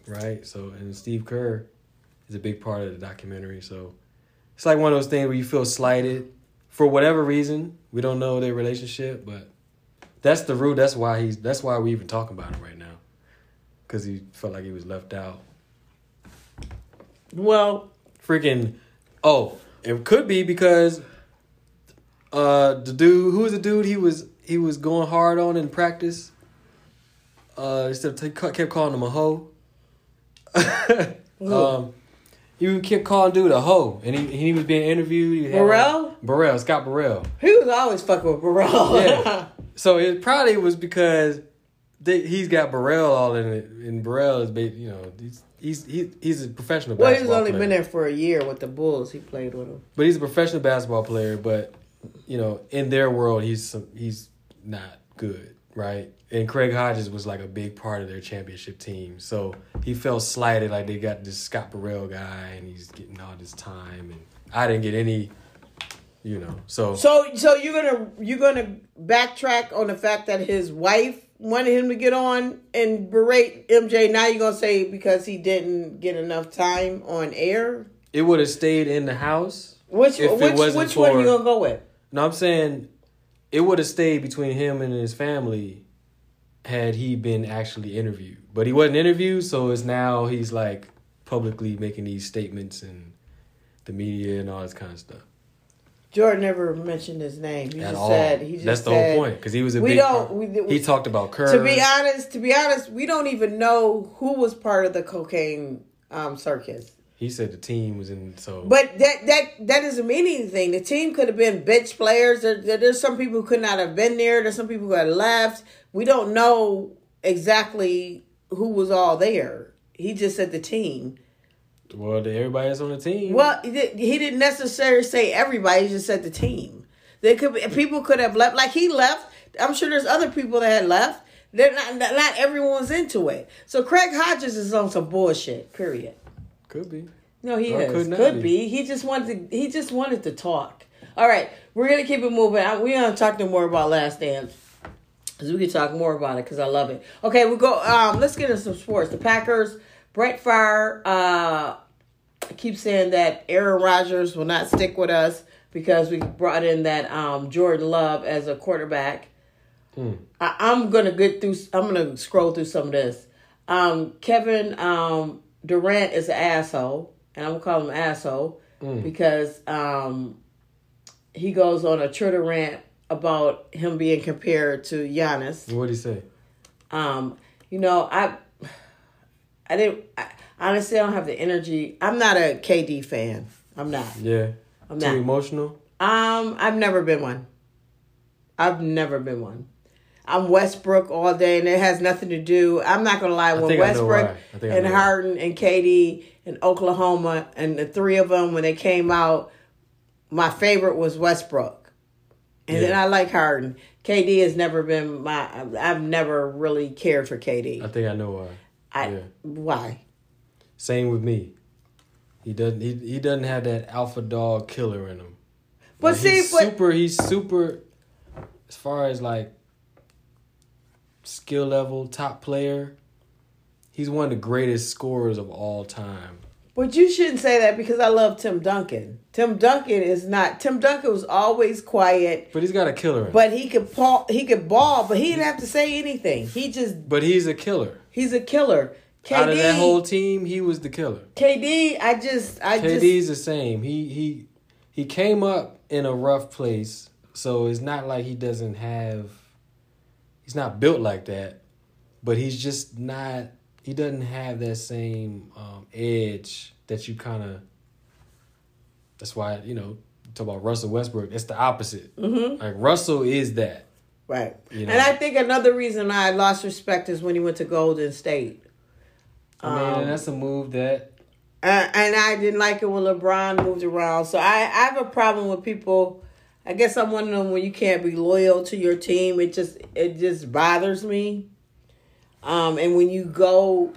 right? So, and Steve Kerr is a big part of the documentary. So, it's like one of those things where you feel slighted for whatever reason. We don't know their relationship, but that's the root. That's why he's. That's why we even talking about him right now, because he felt like he was left out well, freaking oh it could be because uh the dude who was the dude he was he was going hard on in practice uh instead of kept calling him a hoe um he kept calling dude a hoe and he he was being interviewed had- Burrell? Burrell Scott Burrell he was always fucking with Burrell. yeah [LAUGHS] so it probably was because they, he's got Burrell all in it and Burrell is you know he's he's he, he's a professional well, he's only player. been there for a year with the Bulls. He played with him. But he's a professional basketball player. But you know, in their world, he's some, he's not good, right? And Craig Hodges was like a big part of their championship team, so he felt slighted. Like they got this Scott Burrell guy, and he's getting all this time, and I didn't get any. You know, so, So, so you're gonna you're gonna backtrack on the fact that his wife wanted him to get on and berate MJ. Now you're gonna say because he didn't get enough time on air. it would have stayed in the house. Which which which one for- you gonna go with? No, I'm saying it would have stayed between him and his family had he been actually interviewed. But he wasn't interviewed, so it's now he's like publicly making these statements and the media and all this kind of stuff. Jordan never mentioned his name. He At just all. said he just That's the said, whole point because he was a we big. don't- we- we- he talked about Kerr. To be honest, to be honest, we don't even know who was part of the cocaine um, circus. He said the team was in. So, But that that that doesn't mean anything. The team could have been bench players. There, there- there's some people who could not have been there. There's some people who had left. We don't know exactly who was all there. He just said the team. well, the- everybody that's on the team. Well, he didn't necessarily say everybody. He just said the team. They could be, people could have left. Like he left. I'm sure there's other people that had left. They're not not everyone's into it. So Craig Hodges is on some bullshit. Period. Could be. No, he Or is. could Could, be. be. He just wanted to. He just wanted to talk. All right, we're gonna keep it moving. We're gonna talk no more about Last Dance because we can talk more about it because I love it. Okay, we go. Um, let's get into some sports. The Packers. Brett Favre. Uh, keep saying that Aaron Rodgers will not stick with us because we brought in that um Jordan Love as a quarterback. I, I'm gonna get through. I'm gonna scroll through some of this. Um, Kevin um, Durant is an asshole, and I'm gonna call him asshole because um, he goes on a Twitter rant about him being compared to Giannis. What did he say? Um, you know, I, I didn't. I, honestly, I don't have the energy. I'm not a KD fan. I'm not. Yeah, I'm too not. emotional. Um, I've never been one. I've never been one. I'm Westbrook all day, and it has nothing to do. I'm not gonna lie. When think I know Westbrook why. I think I and. Harden and KD and Oklahoma and the three of them when they came out, my favorite was Westbrook, and then I like Harden. KD has never been my. I've never really cared for KD. I think I know why. I yeah. why? Same with me. He doesn't. He, he doesn't have that alpha dog killer in him. But Like, see, he's but super. He's super. As far as like skill level, top player. He's one of the greatest scorers of all time. But you shouldn't say that because I love Tim Duncan. Tim Duncan is not. Tim Duncan was always quiet, But he's got a killer. in but he could ball. he could ball, but he didn't have to say anything. He just But he's a killer. he's a killer. KD, Out of that whole team, he was the killer. KD, I just I just KD's the same. He he he came up in a rough place, so it's not like he doesn't have. He's not built like that, but he's just not. He doesn't have that same um, edge that you kind of. That's why you know talk about Russell Westbrook. It's the opposite. Mm-hmm. Like Russell is that. right. You know. And I think another reason I lost respect is when he went to Golden State. I mean, Um, and that's a move that Uh, and I didn't like it when LeBron moved around. So I, I have a problem with people. I guess I'm one of them when you can't be loyal to your team. It just it just bothers me. Um, and when you go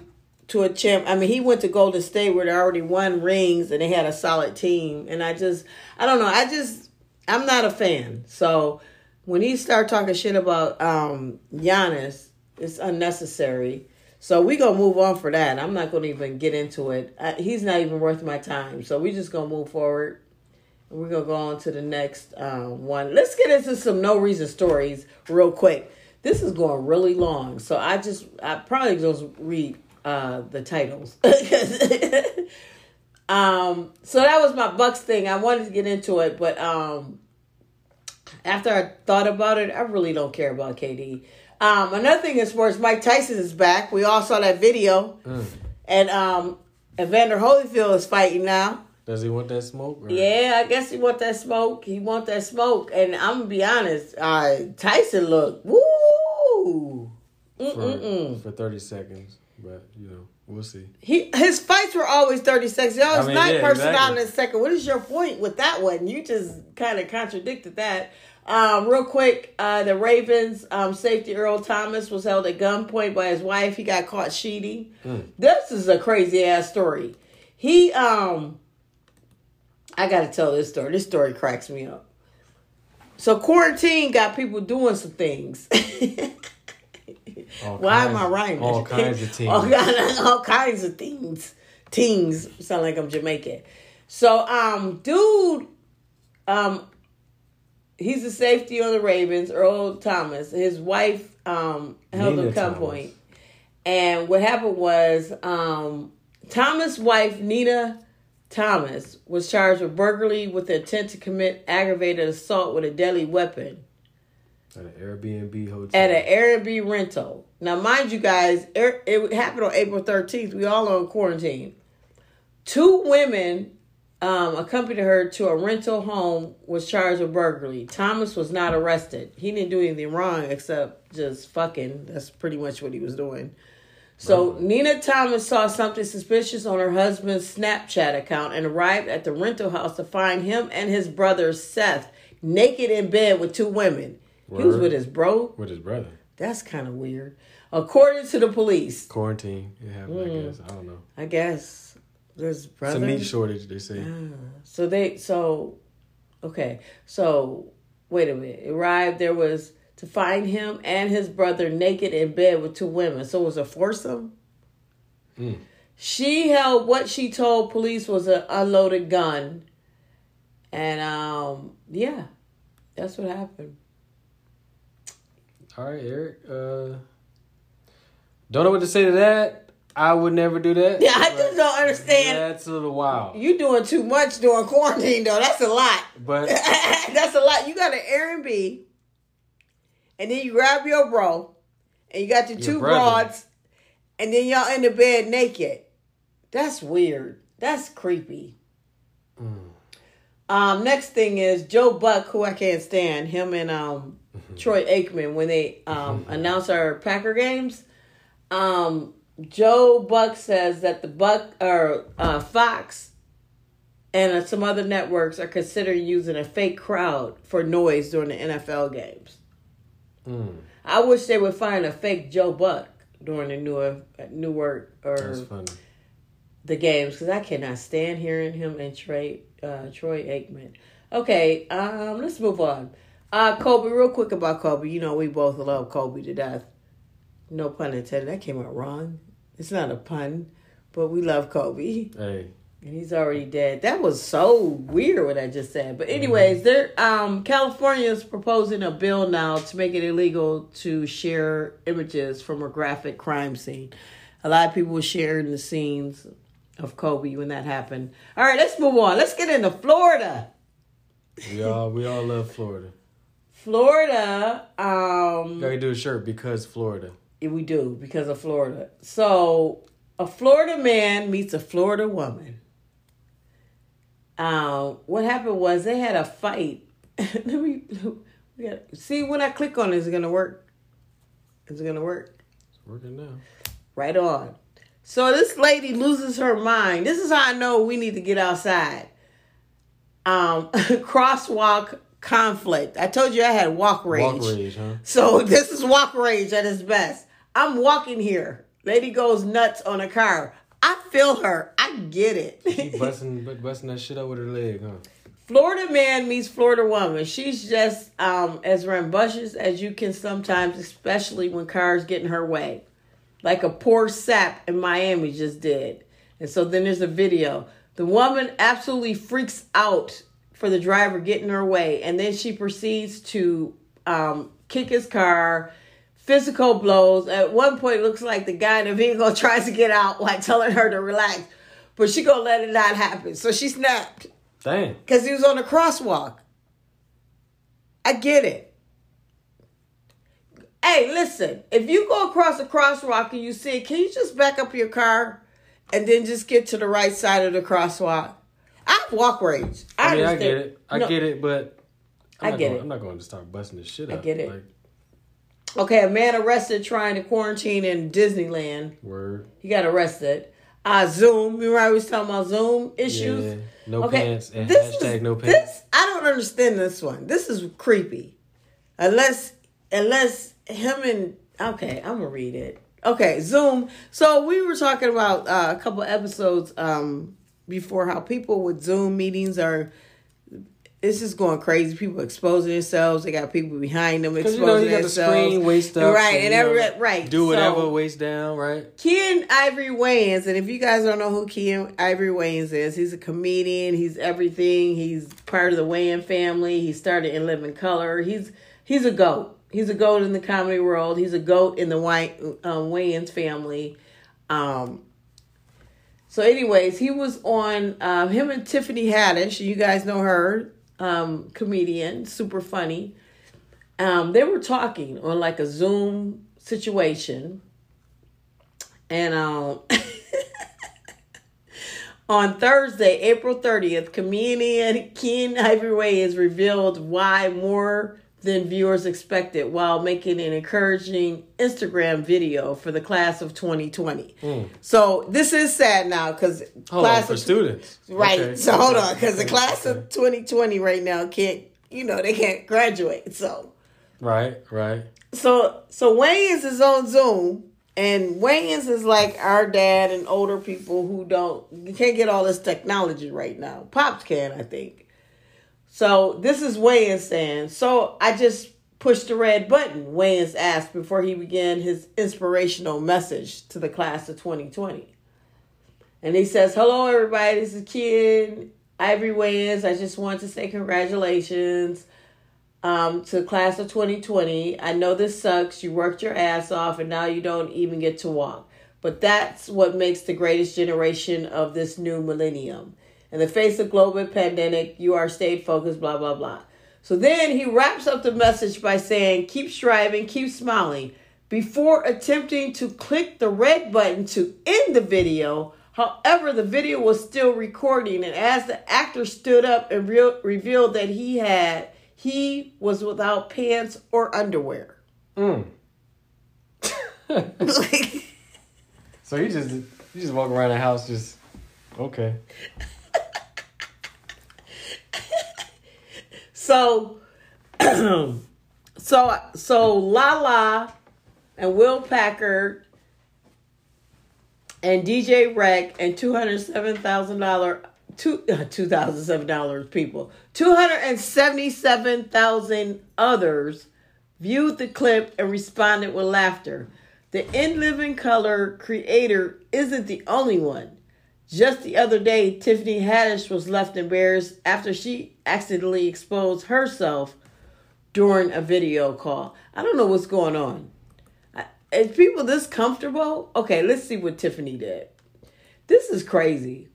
to a champ, I mean, he went to Golden State where they already won rings and they had a solid team. And I just, I don't know. I just, I'm not a fan. So when he start talking shit about um Giannis, it's unnecessary. So we gonna move on for that. I'm not gonna even get into it. I, he's not even worth my time. So we just gonna move forward. We're gonna go on to the next um, one. Let's get into some no reason stories real quick. This is going really long, so I just I probably just read uh, the titles. [LAUGHS] um, so that was my Bucks thing. I wanted to get into it, but um, after I thought about it, I really don't care about KD. Um, another thing in sports, Mike Tyson is back. We all saw that video, and um, Evander Holyfield is fighting now. Does he want that smoke? or- Yeah, I guess he want that smoke. He want that smoke, and I'm gonna be honest. Uh, Tyson look woo. for, for thirty seconds, but you know we'll see. He his fights were always thirty seconds. He always I mean, yeah, person out in a second. What is your point with that one? You just kind of contradicted that. Um, real quick, uh, the Ravens um, safety Earl Thomas was held at gunpoint by his wife. He got caught cheating. This is a crazy ass story. He um, I got to tell this story. This story cracks me up. So quarantine got people doing some things. Why am I rhyming? All kinds of teams. [LAUGHS] all, all kinds of things. Teens sound like I'm Jamaican. So, um, dude, um, he's a safety on the Ravens. Earl Thomas. His wife, um, held Nina him gunpoint, and what happened was, um, Thomas' wife Nina Thomas was charged with burglary with the intent to commit aggravated assault with a deadly weapon At an Airbnb hotel. at an Airbnb rental. Now, mind you guys, it it happened on April 13th. We all on quarantine. Two women um, accompanied her to a rental home, was charged with burglary. Thomas was not arrested. He didn't do anything wrong except just fucking. That's pretty much what he was doing. So Nina Thomas saw something suspicious on her husband's Snapchat account and arrived at the rental house to find him and his brother Seth naked in bed with two women. He was with his bro. with his brother. That's kind of weird. According to the police, Quarantine. It happened. Mm. I guess. I don't know. I guess there's It's a brother. meat shortage. They say. So they so okay. So wait a minute. Arrived there was to find him and his brother naked in bed with two women. So it was a foursome. Mm. She held what she told police was an unloaded gun. And um yeah, that's what happened. All right, Eric. Uh, don't know what to say to that. I would never do that. Yeah, [LAUGHS] I just don't understand. That's a little wild. You doing too much during quarantine though. That's a lot. But [LAUGHS] That's a lot. You got an Airbnb, and then you grab your bro, and you got your, Your two brother. broads, and then y'all in the bed naked. That's weird. That's creepy. Um, next thing is Joe Buck, who I can't stand. Him and um Troy Aikman when they um [LAUGHS] announce our Packer games. Um, Joe Buck says that the Buck or uh, Fox and uh, some other networks are considering using a fake crowd for noise during the NFL games. Mm, I wish they would find a fake Joe Buck during the Newark, Newark or the games because I cannot stand hearing him and Trey, uh, Troy Aikman. Okay, um, let's move on. Uh, Kobe, real quick about Kobe. You know we both love Kobe to death. No pun intended. That came out wrong. It's not a pun, but we love Kobe. Hey, And he's already dead. That was so weird what I just said. But anyways, there um California is proposing a bill now to make it illegal to share images from a graphic crime scene. A lot of people were sharing the scenes of Kobe when that happened. All right, let's move on. Let's get into Florida. We all we all love Florida. Florida, um Gotta do a shirt because Florida. We do because of Florida. So a Florida man meets a Florida woman. Um, what happened was they had a fight. [LAUGHS] Let me see when I click on it, is it gonna work? Is it gonna work? It's working now. Right on. So this lady loses her mind. This is how I know we need to get outside. Um, [LAUGHS] crosswalk conflict. I told you I had walk rage. Walk rage, huh? So [LAUGHS] this is walk rage at its best. I'm walking here. Lady goes nuts on a car. I feel her. I get it. Keep [LAUGHS] busting busting that shit out with her leg, huh? Florida man meets Florida woman. She's just um, as rambunctious as you can sometimes, especially when cars get in her way. Like a poor sap in Miami just did. And so then there's a video. The woman absolutely freaks out for the driver getting her way. And then she proceeds to um, kick his car, physical blows. At one point, it looks like the guy in the vehicle [LAUGHS] tries to get out, like telling her to relax. But she gonna let it not happen. So she snapped Damn. because he was on a crosswalk. I get it. Hey, listen, if you go across a crosswalk and you see it, can you just back up your car and then just get to the right side of the crosswalk? I have walk rage. I, I mean, I get it. I No, get it, but I'm I not get going, it. I'm not going to start busting this shit I get it. Like, Okay, a man arrested trying to quarantine in Disneyland. word. He got arrested. Uh, Zoom. Remember I was talking about Zoom issues? Yeah. No Okay, pants and this hashtag is- no pants. This I don't understand this one. This is creepy. Unless unless him and okay, I'm gonna read it. Okay, Zoom. So we were talking about uh, a couple episodes um before how people with Zoom meetings are. It's just going crazy. People exposing themselves. They got people behind them exposing you know you got the screen waist up, right? so, and you know, every right Do whatever, So- waist down, right? Keenen Ivory Wayans, and if you guys don't know who Keenen Ivory Wayans is, he's a comedian. He's everything. He's part of the Wayans family. He started in Living Color. He's he's a goat. He's a goat in the comedy world. He's a goat in the White um, Wayans family. Um, so, anyways, he was on um, him and Tiffany Haddish. You guys know her, um, comedian, super funny. Um, they were talking on like a Zoom situation, and um, [LAUGHS] on Thursday, April thirtieth, comedian Keenen Ivory has revealed why more than viewers expected while making an encouraging Instagram video for the class of 2020. Hmm. So this is sad now because class on, for students. Right. Okay. So hold on, because the Okay. class of 2020 right now can't, you know, they can't graduate. So, Right, right. so, so Wayans is on Zoom, and Wayans is like our dad and older people who don't you can't get all this technology right now. Pops can, I think. So this is Wayans saying. So I just pushed the red button. Wayans asked before he began his inspirational message to the class of 2020. And he says, Hello, everybody. This is Keenen Ivory Wayans. I just want to say congratulations um, to the class of 2020. I know this sucks. You worked your ass off and now you don't even get to walk. But that's what makes the greatest generation of this new millennium. In the face of global pandemic, you are stayed focused, blah, blah, blah. So then he wraps up the message by saying, keep striving, keep smiling. Before attempting to click the red button to end the video, however, the video was still recording, and as the actor stood up and re- revealed that he had, he was without pants or underwear. Mm. [LAUGHS] [LAUGHS] So you just you just walk around the house just okay. So, [CLEARS THROAT] so, so Lala and Will Packer and DJ Rec and two hundred seven thousand dollar two [LAUGHS] two thousand seven dollars people two hundred and seventy seven thousand others viewed the clip and responded with laughter. The In Living Color creator isn't the only one. Just the other day, Tiffany Haddish was left embarrassed after she accidentally exposed herself during a video call. I don't know what's going on. I- Is people this comfortable? Okay, let's see what Tiffany did. This is crazy.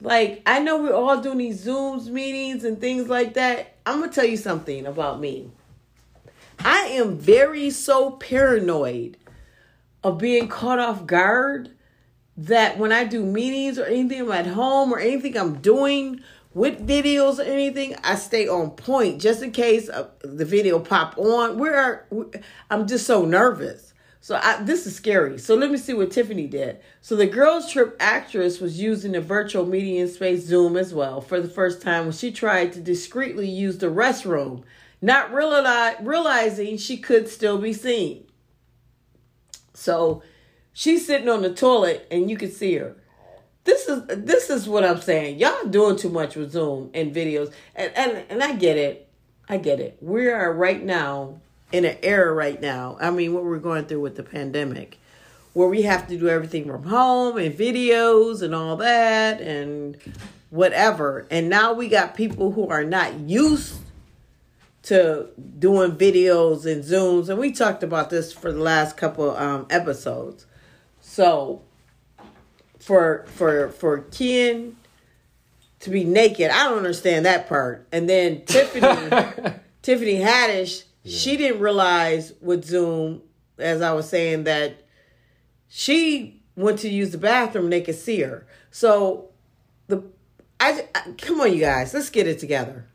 Like, I know we're all doing these Zooms meetings and things like that. I'm going to tell you something about me. I am very so paranoid of being caught off guard that when I do meetings or anything I'm at home or anything I'm doing with videos or anything, I stay on point just in case uh, the video pop on. Where I'm just so nervous. So I, this is scary. So let me see what Tiffany did. So the Girls Trip actress was using the virtual meeting space Zoom as well for the first time when she tried to discreetly use the restroom, not realize, realizing she could still be seen. So she's sitting on the toilet and you can see her. This is this is what I'm saying. Y'all doing too much with Zoom and videos. And and, and I get it. I get it. We are right now in an era right now. I mean what we're going through with the pandemic. Where we have to do everything from home and videos and all that and whatever. And now we got people who are not used to doing videos and zooms and we talked about this for the last couple um, episodes so for for for ken to be naked. I don't understand that part. And then [LAUGHS] tiffany tiffany haddish she didn't realize with zoom as i was saying that she went to use the bathroom and they could see her. So the I, I come on you guys. Let's get it together.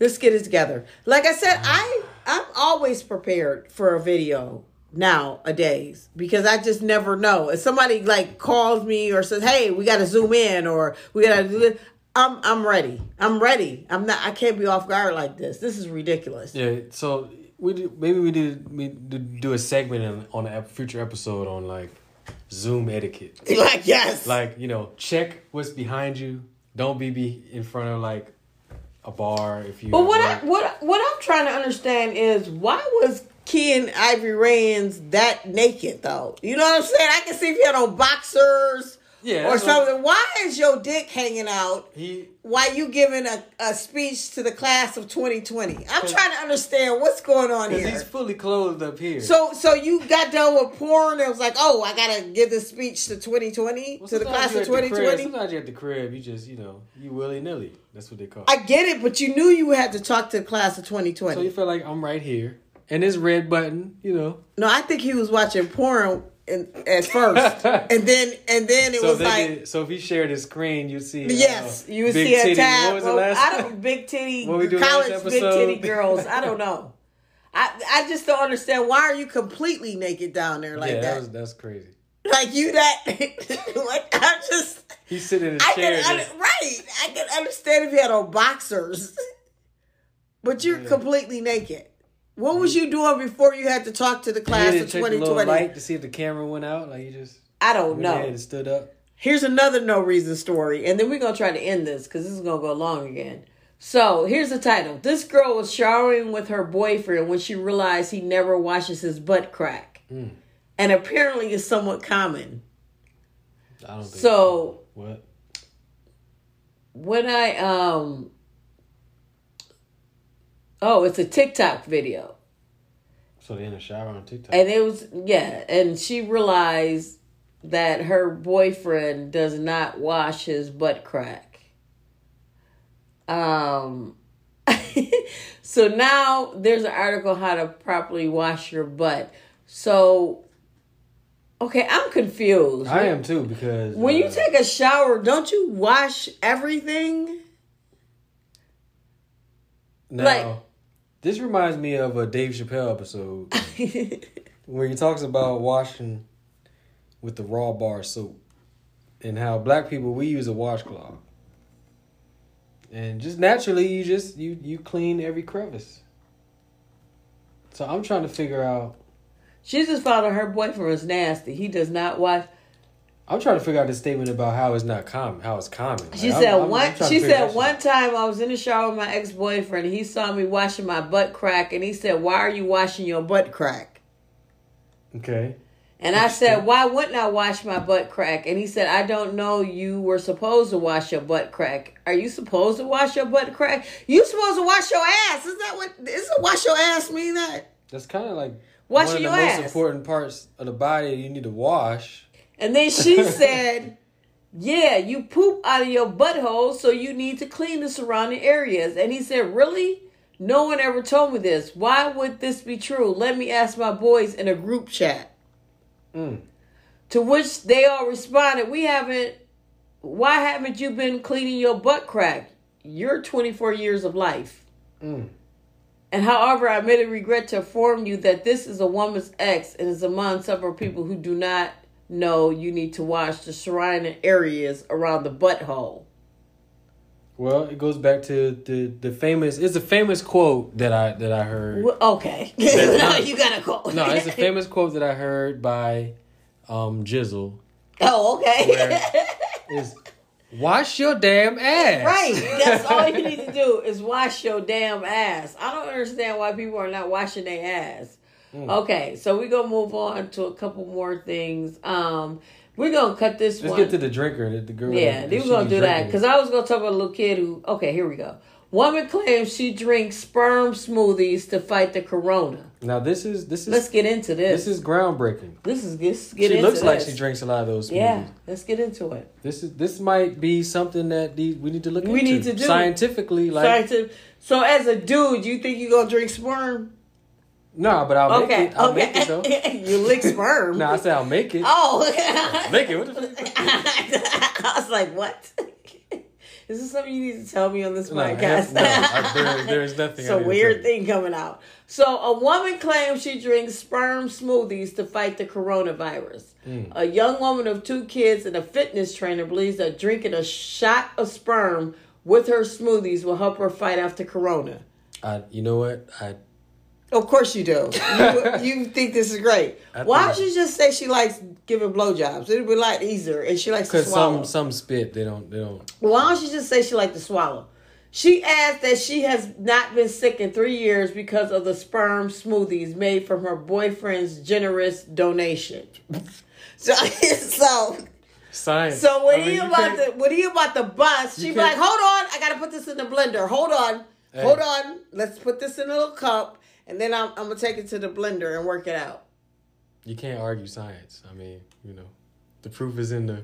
Let's get it together. Like I said, uh-huh. I I'm always prepared for a video nowadays because I just never know. If somebody like calls me or says, "Hey, we got to zoom in," or "We got to do this," I'm I'm ready. I'm ready. I'm not. I can't be off guard like this. This is ridiculous. Yeah, so we do, maybe we did we did do a segment in, on a future episode on like Zoom etiquette. [LAUGHS] Like yes, Like you know, check what's behind you. Don't be, be in front of like a bar if you. But what I, what what I'm trying to understand is why was Keenen Ivory Wayans that naked though? You know what I'm saying? I can see if you had on boxers Yeah, or that's what- something. Why is your dick hanging out he while you giving a, a speech to the class of 2020? I'm trying to understand what's going on here. he's fully clothed up here. So so you got done with porn and it was like, oh, I gotta give this speech to 2020 Well, to the class of at the crib- 2020. Sometimes you at the crib, you just you know you willy nilly. That's what they call. it. I get it, but you knew you had to talk to the class of 2020. so 2020. you feel like I'm right here, and this red button, you know. No, I think he was watching porn in, at first, [LAUGHS] and then and then it So was like, did- so if he shared his screen, you'd see. uh, yes, you would see a titty. tab. What was the last? I don't [LAUGHS] big titty What we do college big titty [LAUGHS] girls. I don't know. I I just don't understand why are you completely naked down there like yeah, that? that was that's crazy. like you that like I just He's sitting in a I chair. can un- right. I can understand if you had on boxers, but you're Yeah. completely naked. What was you doing before you had to talk to the He class of little 2020? light to see if the camera went out. Like you just I don't know. and stood up. Here's another no reason story, and then we're gonna try to end this because this is gonna go long again. So here's the title: This girl was showering with her boyfriend when she realized he never washes his butt crack, and apparently it's somewhat common. I don't think So What? when I um, oh, it's a TikTok video. So they in the shower on TikTok. And it was yeah, and she realized that her boyfriend does not wash his butt crack. Um [LAUGHS] so now there's an article how to properly wash your butt. So okay, I'm confused. I am too because When you uh, take a shower, don't you wash everything? now, like- this reminds me of a Dave Chappelle episode [LAUGHS] where he talks about washing with the raw bar soap and how black people we use a washcloth and just naturally you just you you clean every crevice. So I'm trying to figure out. she just found out her boyfriend was nasty. He does not wash I'm trying to figure out the statement about how it's not common, how it's common. Like, She I'm- said I'm- I'm one. to She said one time I was in the shower with my ex boyfriend. He saw me washing my butt crack, and he said, "Why are you washing your butt crack?" Okay. And I said, why wouldn't I wash my butt crack? And he said, I don't know. You were supposed to wash your butt crack. Are you supposed to wash your butt crack? You supposed to wash your ass. Is that what, is it wash your ass mean that? That's kind of like Washing one of the most ass. important parts of the body you need to wash. And then she [LAUGHS] said, Yeah, you poop out of your butthole, so you need to clean the surrounding areas. And he said, Really? No one ever told me this. Why would this be true? Let me ask my boys in a group chat. Mm. To which they all responded, We haven't, why haven't you been cleaning your butt crack? You're 24 years of life. Mm. And however, I made a regret to inform you that this is a woman's ex and is among several people who do not know you need to wash the surrounding areas around the butthole. Well, it goes back to the the famous. It's a famous quote that I that I heard. Well, okay. [LAUGHS] no, you gotta go. No, it's a [LAUGHS] famous quote that I heard by um Jizzle. Oh, okay. Is wash your damn ass. right. That's all you need to [LAUGHS] do is wash your damn ass. I don't understand why people are not washing their ass. Mm. Okay, so we're gonna move on to a couple more things. Um, we're gonna cut this Let's one. get to the drinker. The, the girl. Yeah, they were gonna do that because I was gonna talk about a little kid who. Okay, here we go. Woman claims she drinks sperm smoothies to fight the corona. Now this is this is Let's get into this. this is groundbreaking. this is let's get She looks like she drinks a lot of those. Smoothies. Yeah, let's get into it. This is this might be something that the, we need to look We into. need to do. scientifically. Like Scientific- so, as a dude, you think you are gonna drink sperm? No, but I'll okay, make it. I'll okay. make it though. [LAUGHS] you lick sperm. [LAUGHS] no, I said I'll make it. Oh, [LAUGHS] Make it. What the fuck? I was like, what? Is this something you need to tell me on this No, podcast? no, I- there- there is nothing It's a weird thing coming out. So, a woman claims she drinks sperm smoothies to fight the coronavirus. Mm. A young woman of two kids and a fitness trainer believes that drinking a shot of sperm with her smoothies will help her fight off the corona. I, you know what? I Of course you do. You, [LAUGHS] you think this is great. Why don't you just say she likes giving blowjobs? It'd be a lot easier, and she likes to because swallow. some some spit they don't they don't. Why don't you just say she likes to swallow? She adds that she has not been sick in three years because of the sperm smoothies made from her boyfriend's generous donation. [LAUGHS] So, [LAUGHS] so, Science. so when I mean, he you about can't- to when he about to bust, she be like, can't- "Hold on, I gotta put this in the blender. Hold on, hold on. Let's put this in a little cup, and then I'm, I'm gonna take it to the blender and work it out." You can't argue science. I mean, you know, the proof is in the.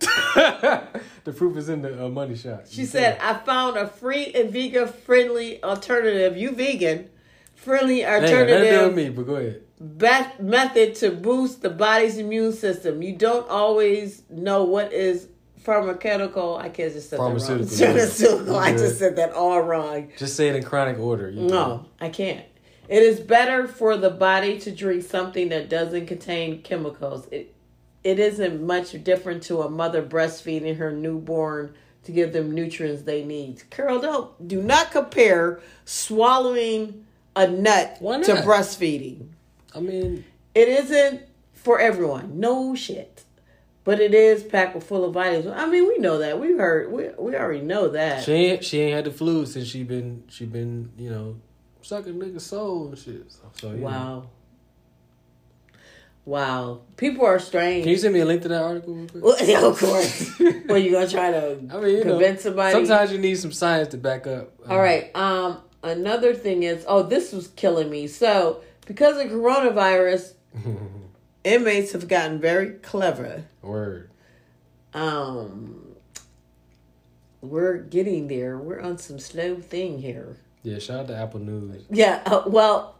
[LAUGHS] the proof is in the uh, money shot. She You said, I found a free and vegan friendly alternative. You vegan. Friendly Hey, nothing to with alternative me, but go ahead. bet- method to boost the body's immune system. You don't always know what is pharmaceutical. I can't just say that wrong. Pharmaceutical, [LAUGHS] Pharmaceutical. I just said that all wrong. Just say it in chronic order. You No, I can't. It is better for the body to drink something that doesn't contain chemicals. It it isn't much different to a mother breastfeeding her newborn to give them nutrients they need. Carol, don't do not compare swallowing a nut to breastfeeding. I mean, It isn't for everyone. No shit. But it is packed with full of vitamins. I mean, we know that. We heard. We we already know that. she ain't she ain't had the flu since she been she been you know sucking niggas soul and shit. So, so you. Wow. Wow. People are strange. Can you send me a link to that article? Real quick? Well, [LAUGHS] yeah, of course. [LAUGHS] well, you gonna try to I mean, you know, convince somebody? sometimes you need some science to back up. uh, All right. Um. Another thing is, oh, this was killing me. So, because of coronavirus, [LAUGHS] inmates have gotten very clever. Word. Um. We're getting there. We're on some slow thing here. Yeah, shout out to Apple News. Yeah. Uh, well,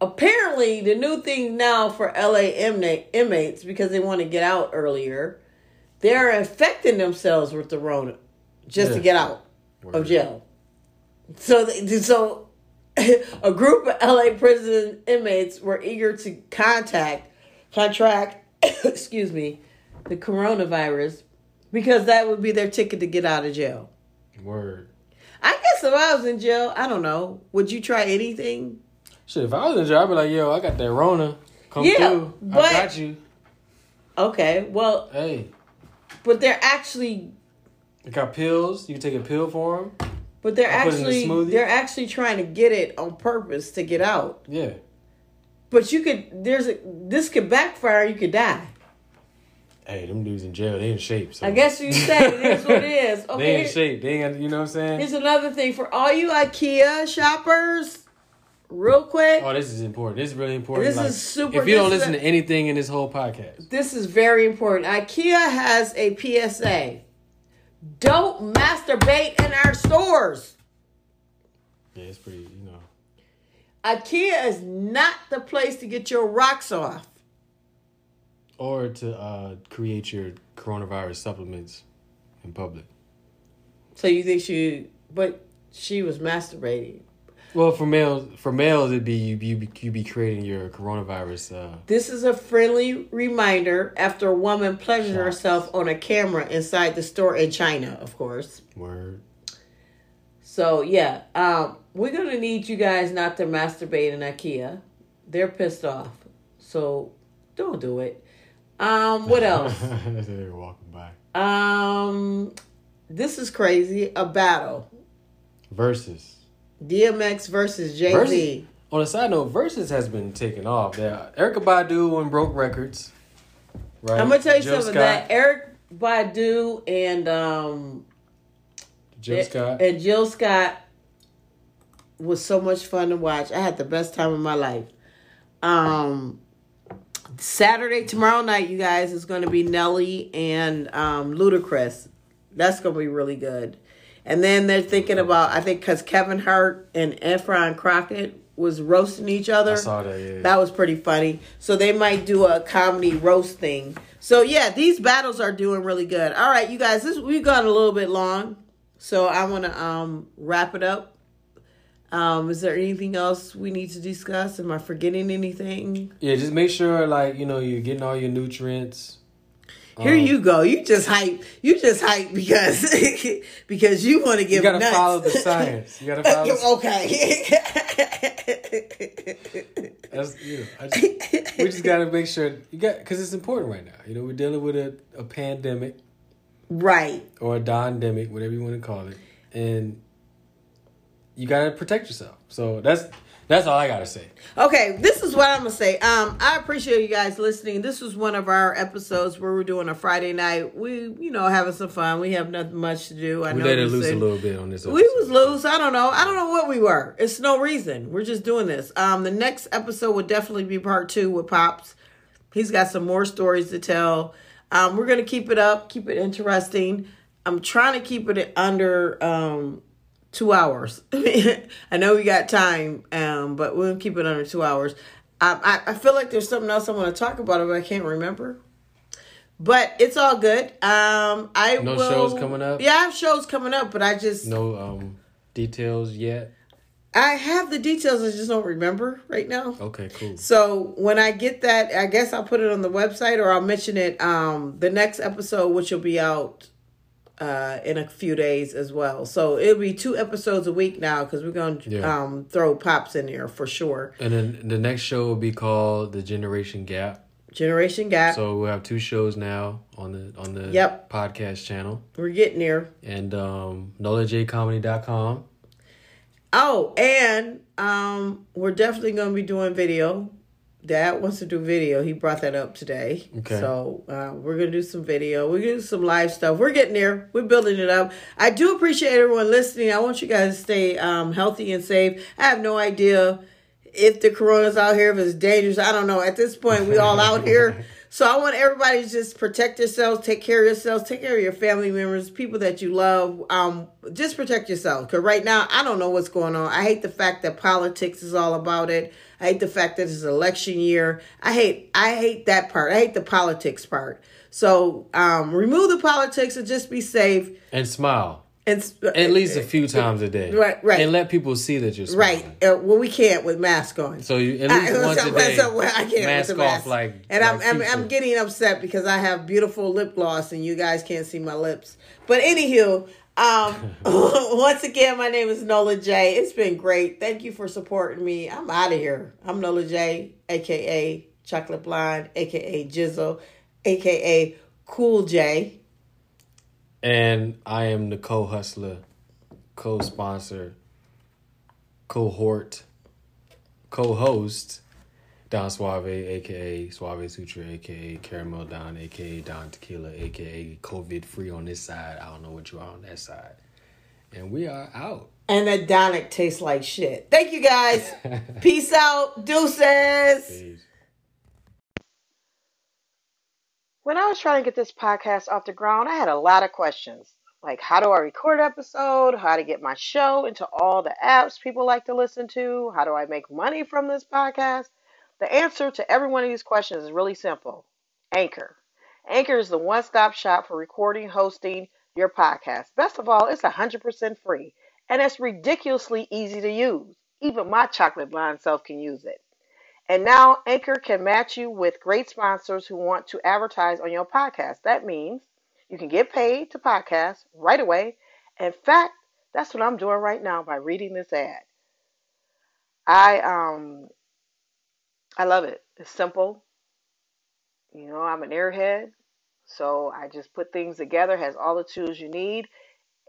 apparently the new thing now for LA inmate, inmates because they want to get out earlier, they're infecting themselves with the Rona just to get out Word. of jail. So, they, so [LAUGHS] a group of LA prison inmates were eager to contact, contract, [COUGHS] excuse me, the coronavirus because that would be their ticket to get out of jail. Word. I guess if I was in jail, I don't know. Would you try anything? Shit, if I was in jail, I'd be like, yo, I got that Rona. Come Yeah, through. but- I got you. Okay, well, Hey, but they're actually, I got pills. You can take a pill for them. but they're I put it in a actually, they're actually trying to get it on purpose to get out. Yeah. But you could. There's a. This could backfire. You could die. Hey, them dudes in jail, they in shape. So. I guess you say it is what it is. [LAUGHS] they Okay. in shape. They ain't, you know what I'm saying? Here's another thing for all you IKEA shoppers. Real quick. Oh, this is important. This is really important. This is super- If you don't listen a- to anything in this whole podcast, This is very important. IKEA has a PSA. Don't masturbate in our stores. yeah, it's pretty. IKEA is not the place to get your rocks off. or to uh, create your coronavirus supplements in public. So you think she, but she was masturbating. Well, for males, for males, it'd be you you be, you be creating your coronavirus. Uh, This is a friendly reminder after a woman pleasured Shots. herself on a camera inside the store in China, of course. word. So yeah, um, we're gonna need you guys not to masturbate in IKEA. They're pissed off, so don't do it. Um, what [LAUGHS] else? they were walking by. um, this is crazy. A battle: Versus. DMX versus Jay Z. On a side note, Versus has been taking off. Yeah, Erykah Badu and broke records. Right. I'm gonna tell you Jill something. Scott, That Erykah Badu and um Jill Scott. and Jill Scott was so much fun to watch. I had the best time of my life. Um Saturday tomorrow night, you guys, is going to be Nelly and um Ludacris. That's going to be really good. And then they're thinking about I think cuz Kevin Hart and Affion Crockett was roasting each other. I saw that. Yeah. That was pretty funny. So they might do a comedy roast thing. So yeah, these battles are doing really good. All right, you guys, this we've gone a little bit long. So I want to um wrap it up. Um is there anything else we need to discuss? Am I forgetting anything? yeah, just make sure like you know you're getting all your nutrients. Here Um, you go. You just hype. You just hype because [LAUGHS] because you want to give You gotta nuts. follow the science. You gotta follow. The, [LAUGHS] okay. [LAUGHS] that's, you know, I just, we just gotta make sure you got because it's important right now. You know, we're dealing with a, a pandemic right. or a dondemic, whatever you want to call it, and you gotta protect yourself. So that's that's all I gotta say. Okay, this is what I'm gonna say. Um, I appreciate you guys listening. This was one of our episodes where we're doing a Friday night. We, you know, having some fun. We have nothing much to do. I We know let it loose a little bit on this. We was loose. I don't know. I don't know what we were. It's no reason. We're just doing this. Um, the next episode would definitely be part two with Pops. He's got some more stories to tell. Um, we're gonna keep it up, keep it interesting. I'm trying to keep it under um two hours. [LAUGHS] I know we got time, um, but we'll keep it under two hours. Um, I, I feel like there's something else I want to talk about, but I can't remember. But it's all good. Um, I No will- shows coming up? Yeah, I have shows coming up, but I just No um details yet. I have the details. I just don't remember right now. Okay, cool. So when I get that, I guess I'll put it on the website or I'll mention it um the next episode, which will be out uh in a few days as well. So it'll be two episodes a week now because we're gonna Yeah. um throw pops in there for sure. And then the next show will be called the Generation Gap. Generation Gap. So we'll have two shows now on the on the Yep. podcast channel we're getting there. and um NolaJComedy.com. Oh, and um we're definitely gonna be doing video. Dad wants to do video. He brought that up today. Okay. So uh, we're gonna do some video. We're gonna do some live stuff. We're getting there. We're building it up. I do appreciate everyone listening. I want you guys to stay um, healthy and safe. I have no idea if the corona's out here, if it's dangerous. I don't know. At this point, we all out here. [LAUGHS] So I want everybody to just protect yourselves, take care of yourselves, take care of your family members, people that you love. Um, just protect yourself. Cause right now I don't know what's going on. I hate the fact that politics is all about it. I hate the fact that it's election year. I hate I hate that part. I hate the politics part. So um, remove the politics and just be safe. And smile. And At least a few times a day. Right, right. And let people see that you're smiling. Right. Uh, well, we can't with mask on. So you at least [LAUGHS] I- once so- a day. so I can't with mask the off mask. like and I'm, I'm. I'm getting upset because I have beautiful lip gloss and you guys can't see my lips. But anywho, um, [LAUGHS] [LAUGHS] once again, my name is Nola J. It's been great. Thank you for supporting me. I'm out of here. I'm Nola J, aka Chocolate Blonde, aka Jizzle, aka Cool J. And I am the co-hustler, co-sponsor, cohort, co-host, Don Suave, aka Suave Sutra, aka Caramel Don, aka Don Tequila, aka COVID free on this side. I don't know what you are on that side. And we are out. And that Donic tastes like shit. Thank you guys. [LAUGHS] Peace out. Deuces. Peace. When I was trying to get this podcast off the ground, I had a lot of questions. Like, how do I record an episode? How to get my show into all the apps people like to listen to? How do I make money from this podcast? The answer to every one of these questions is really simple Anchor. Anchor is the one stop shop for recording, hosting your podcast. Best of all, it's 100% free and it's ridiculously easy to use. Even my chocolate blind self can use it. And now Anchor can match you with great sponsors who want to advertise on your podcast. That means you can get paid to podcast right away. In fact, that's what I'm doing right now by reading this ad. I um I love it. It's simple. You know, I'm an airhead, so I just put things together, has all the tools you need.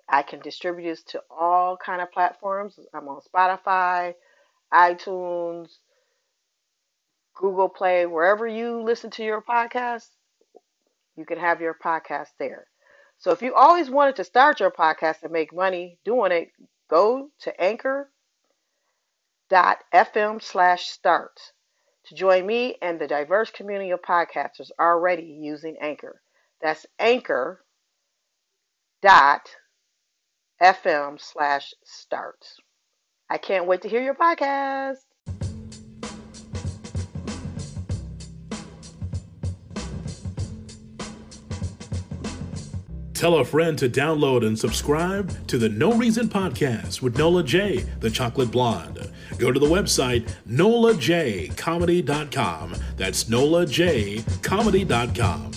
I can distribute this to all kind of platforms. I'm on Spotify, iTunes, Google Play, wherever you listen to your podcast, you can have your podcast there. So if you always wanted to start your podcast and make money doing it, go to anchor.fm slash start to join me and the diverse community of podcasters already using Anchor. That's anchor.fm slash start. I can't wait to hear your podcast. Tell a friend to download and subscribe to the No Reason Podcast with Nola J, the chocolate blonde. Go to the website nolajcomedy.com. That's nolajcomedy.com.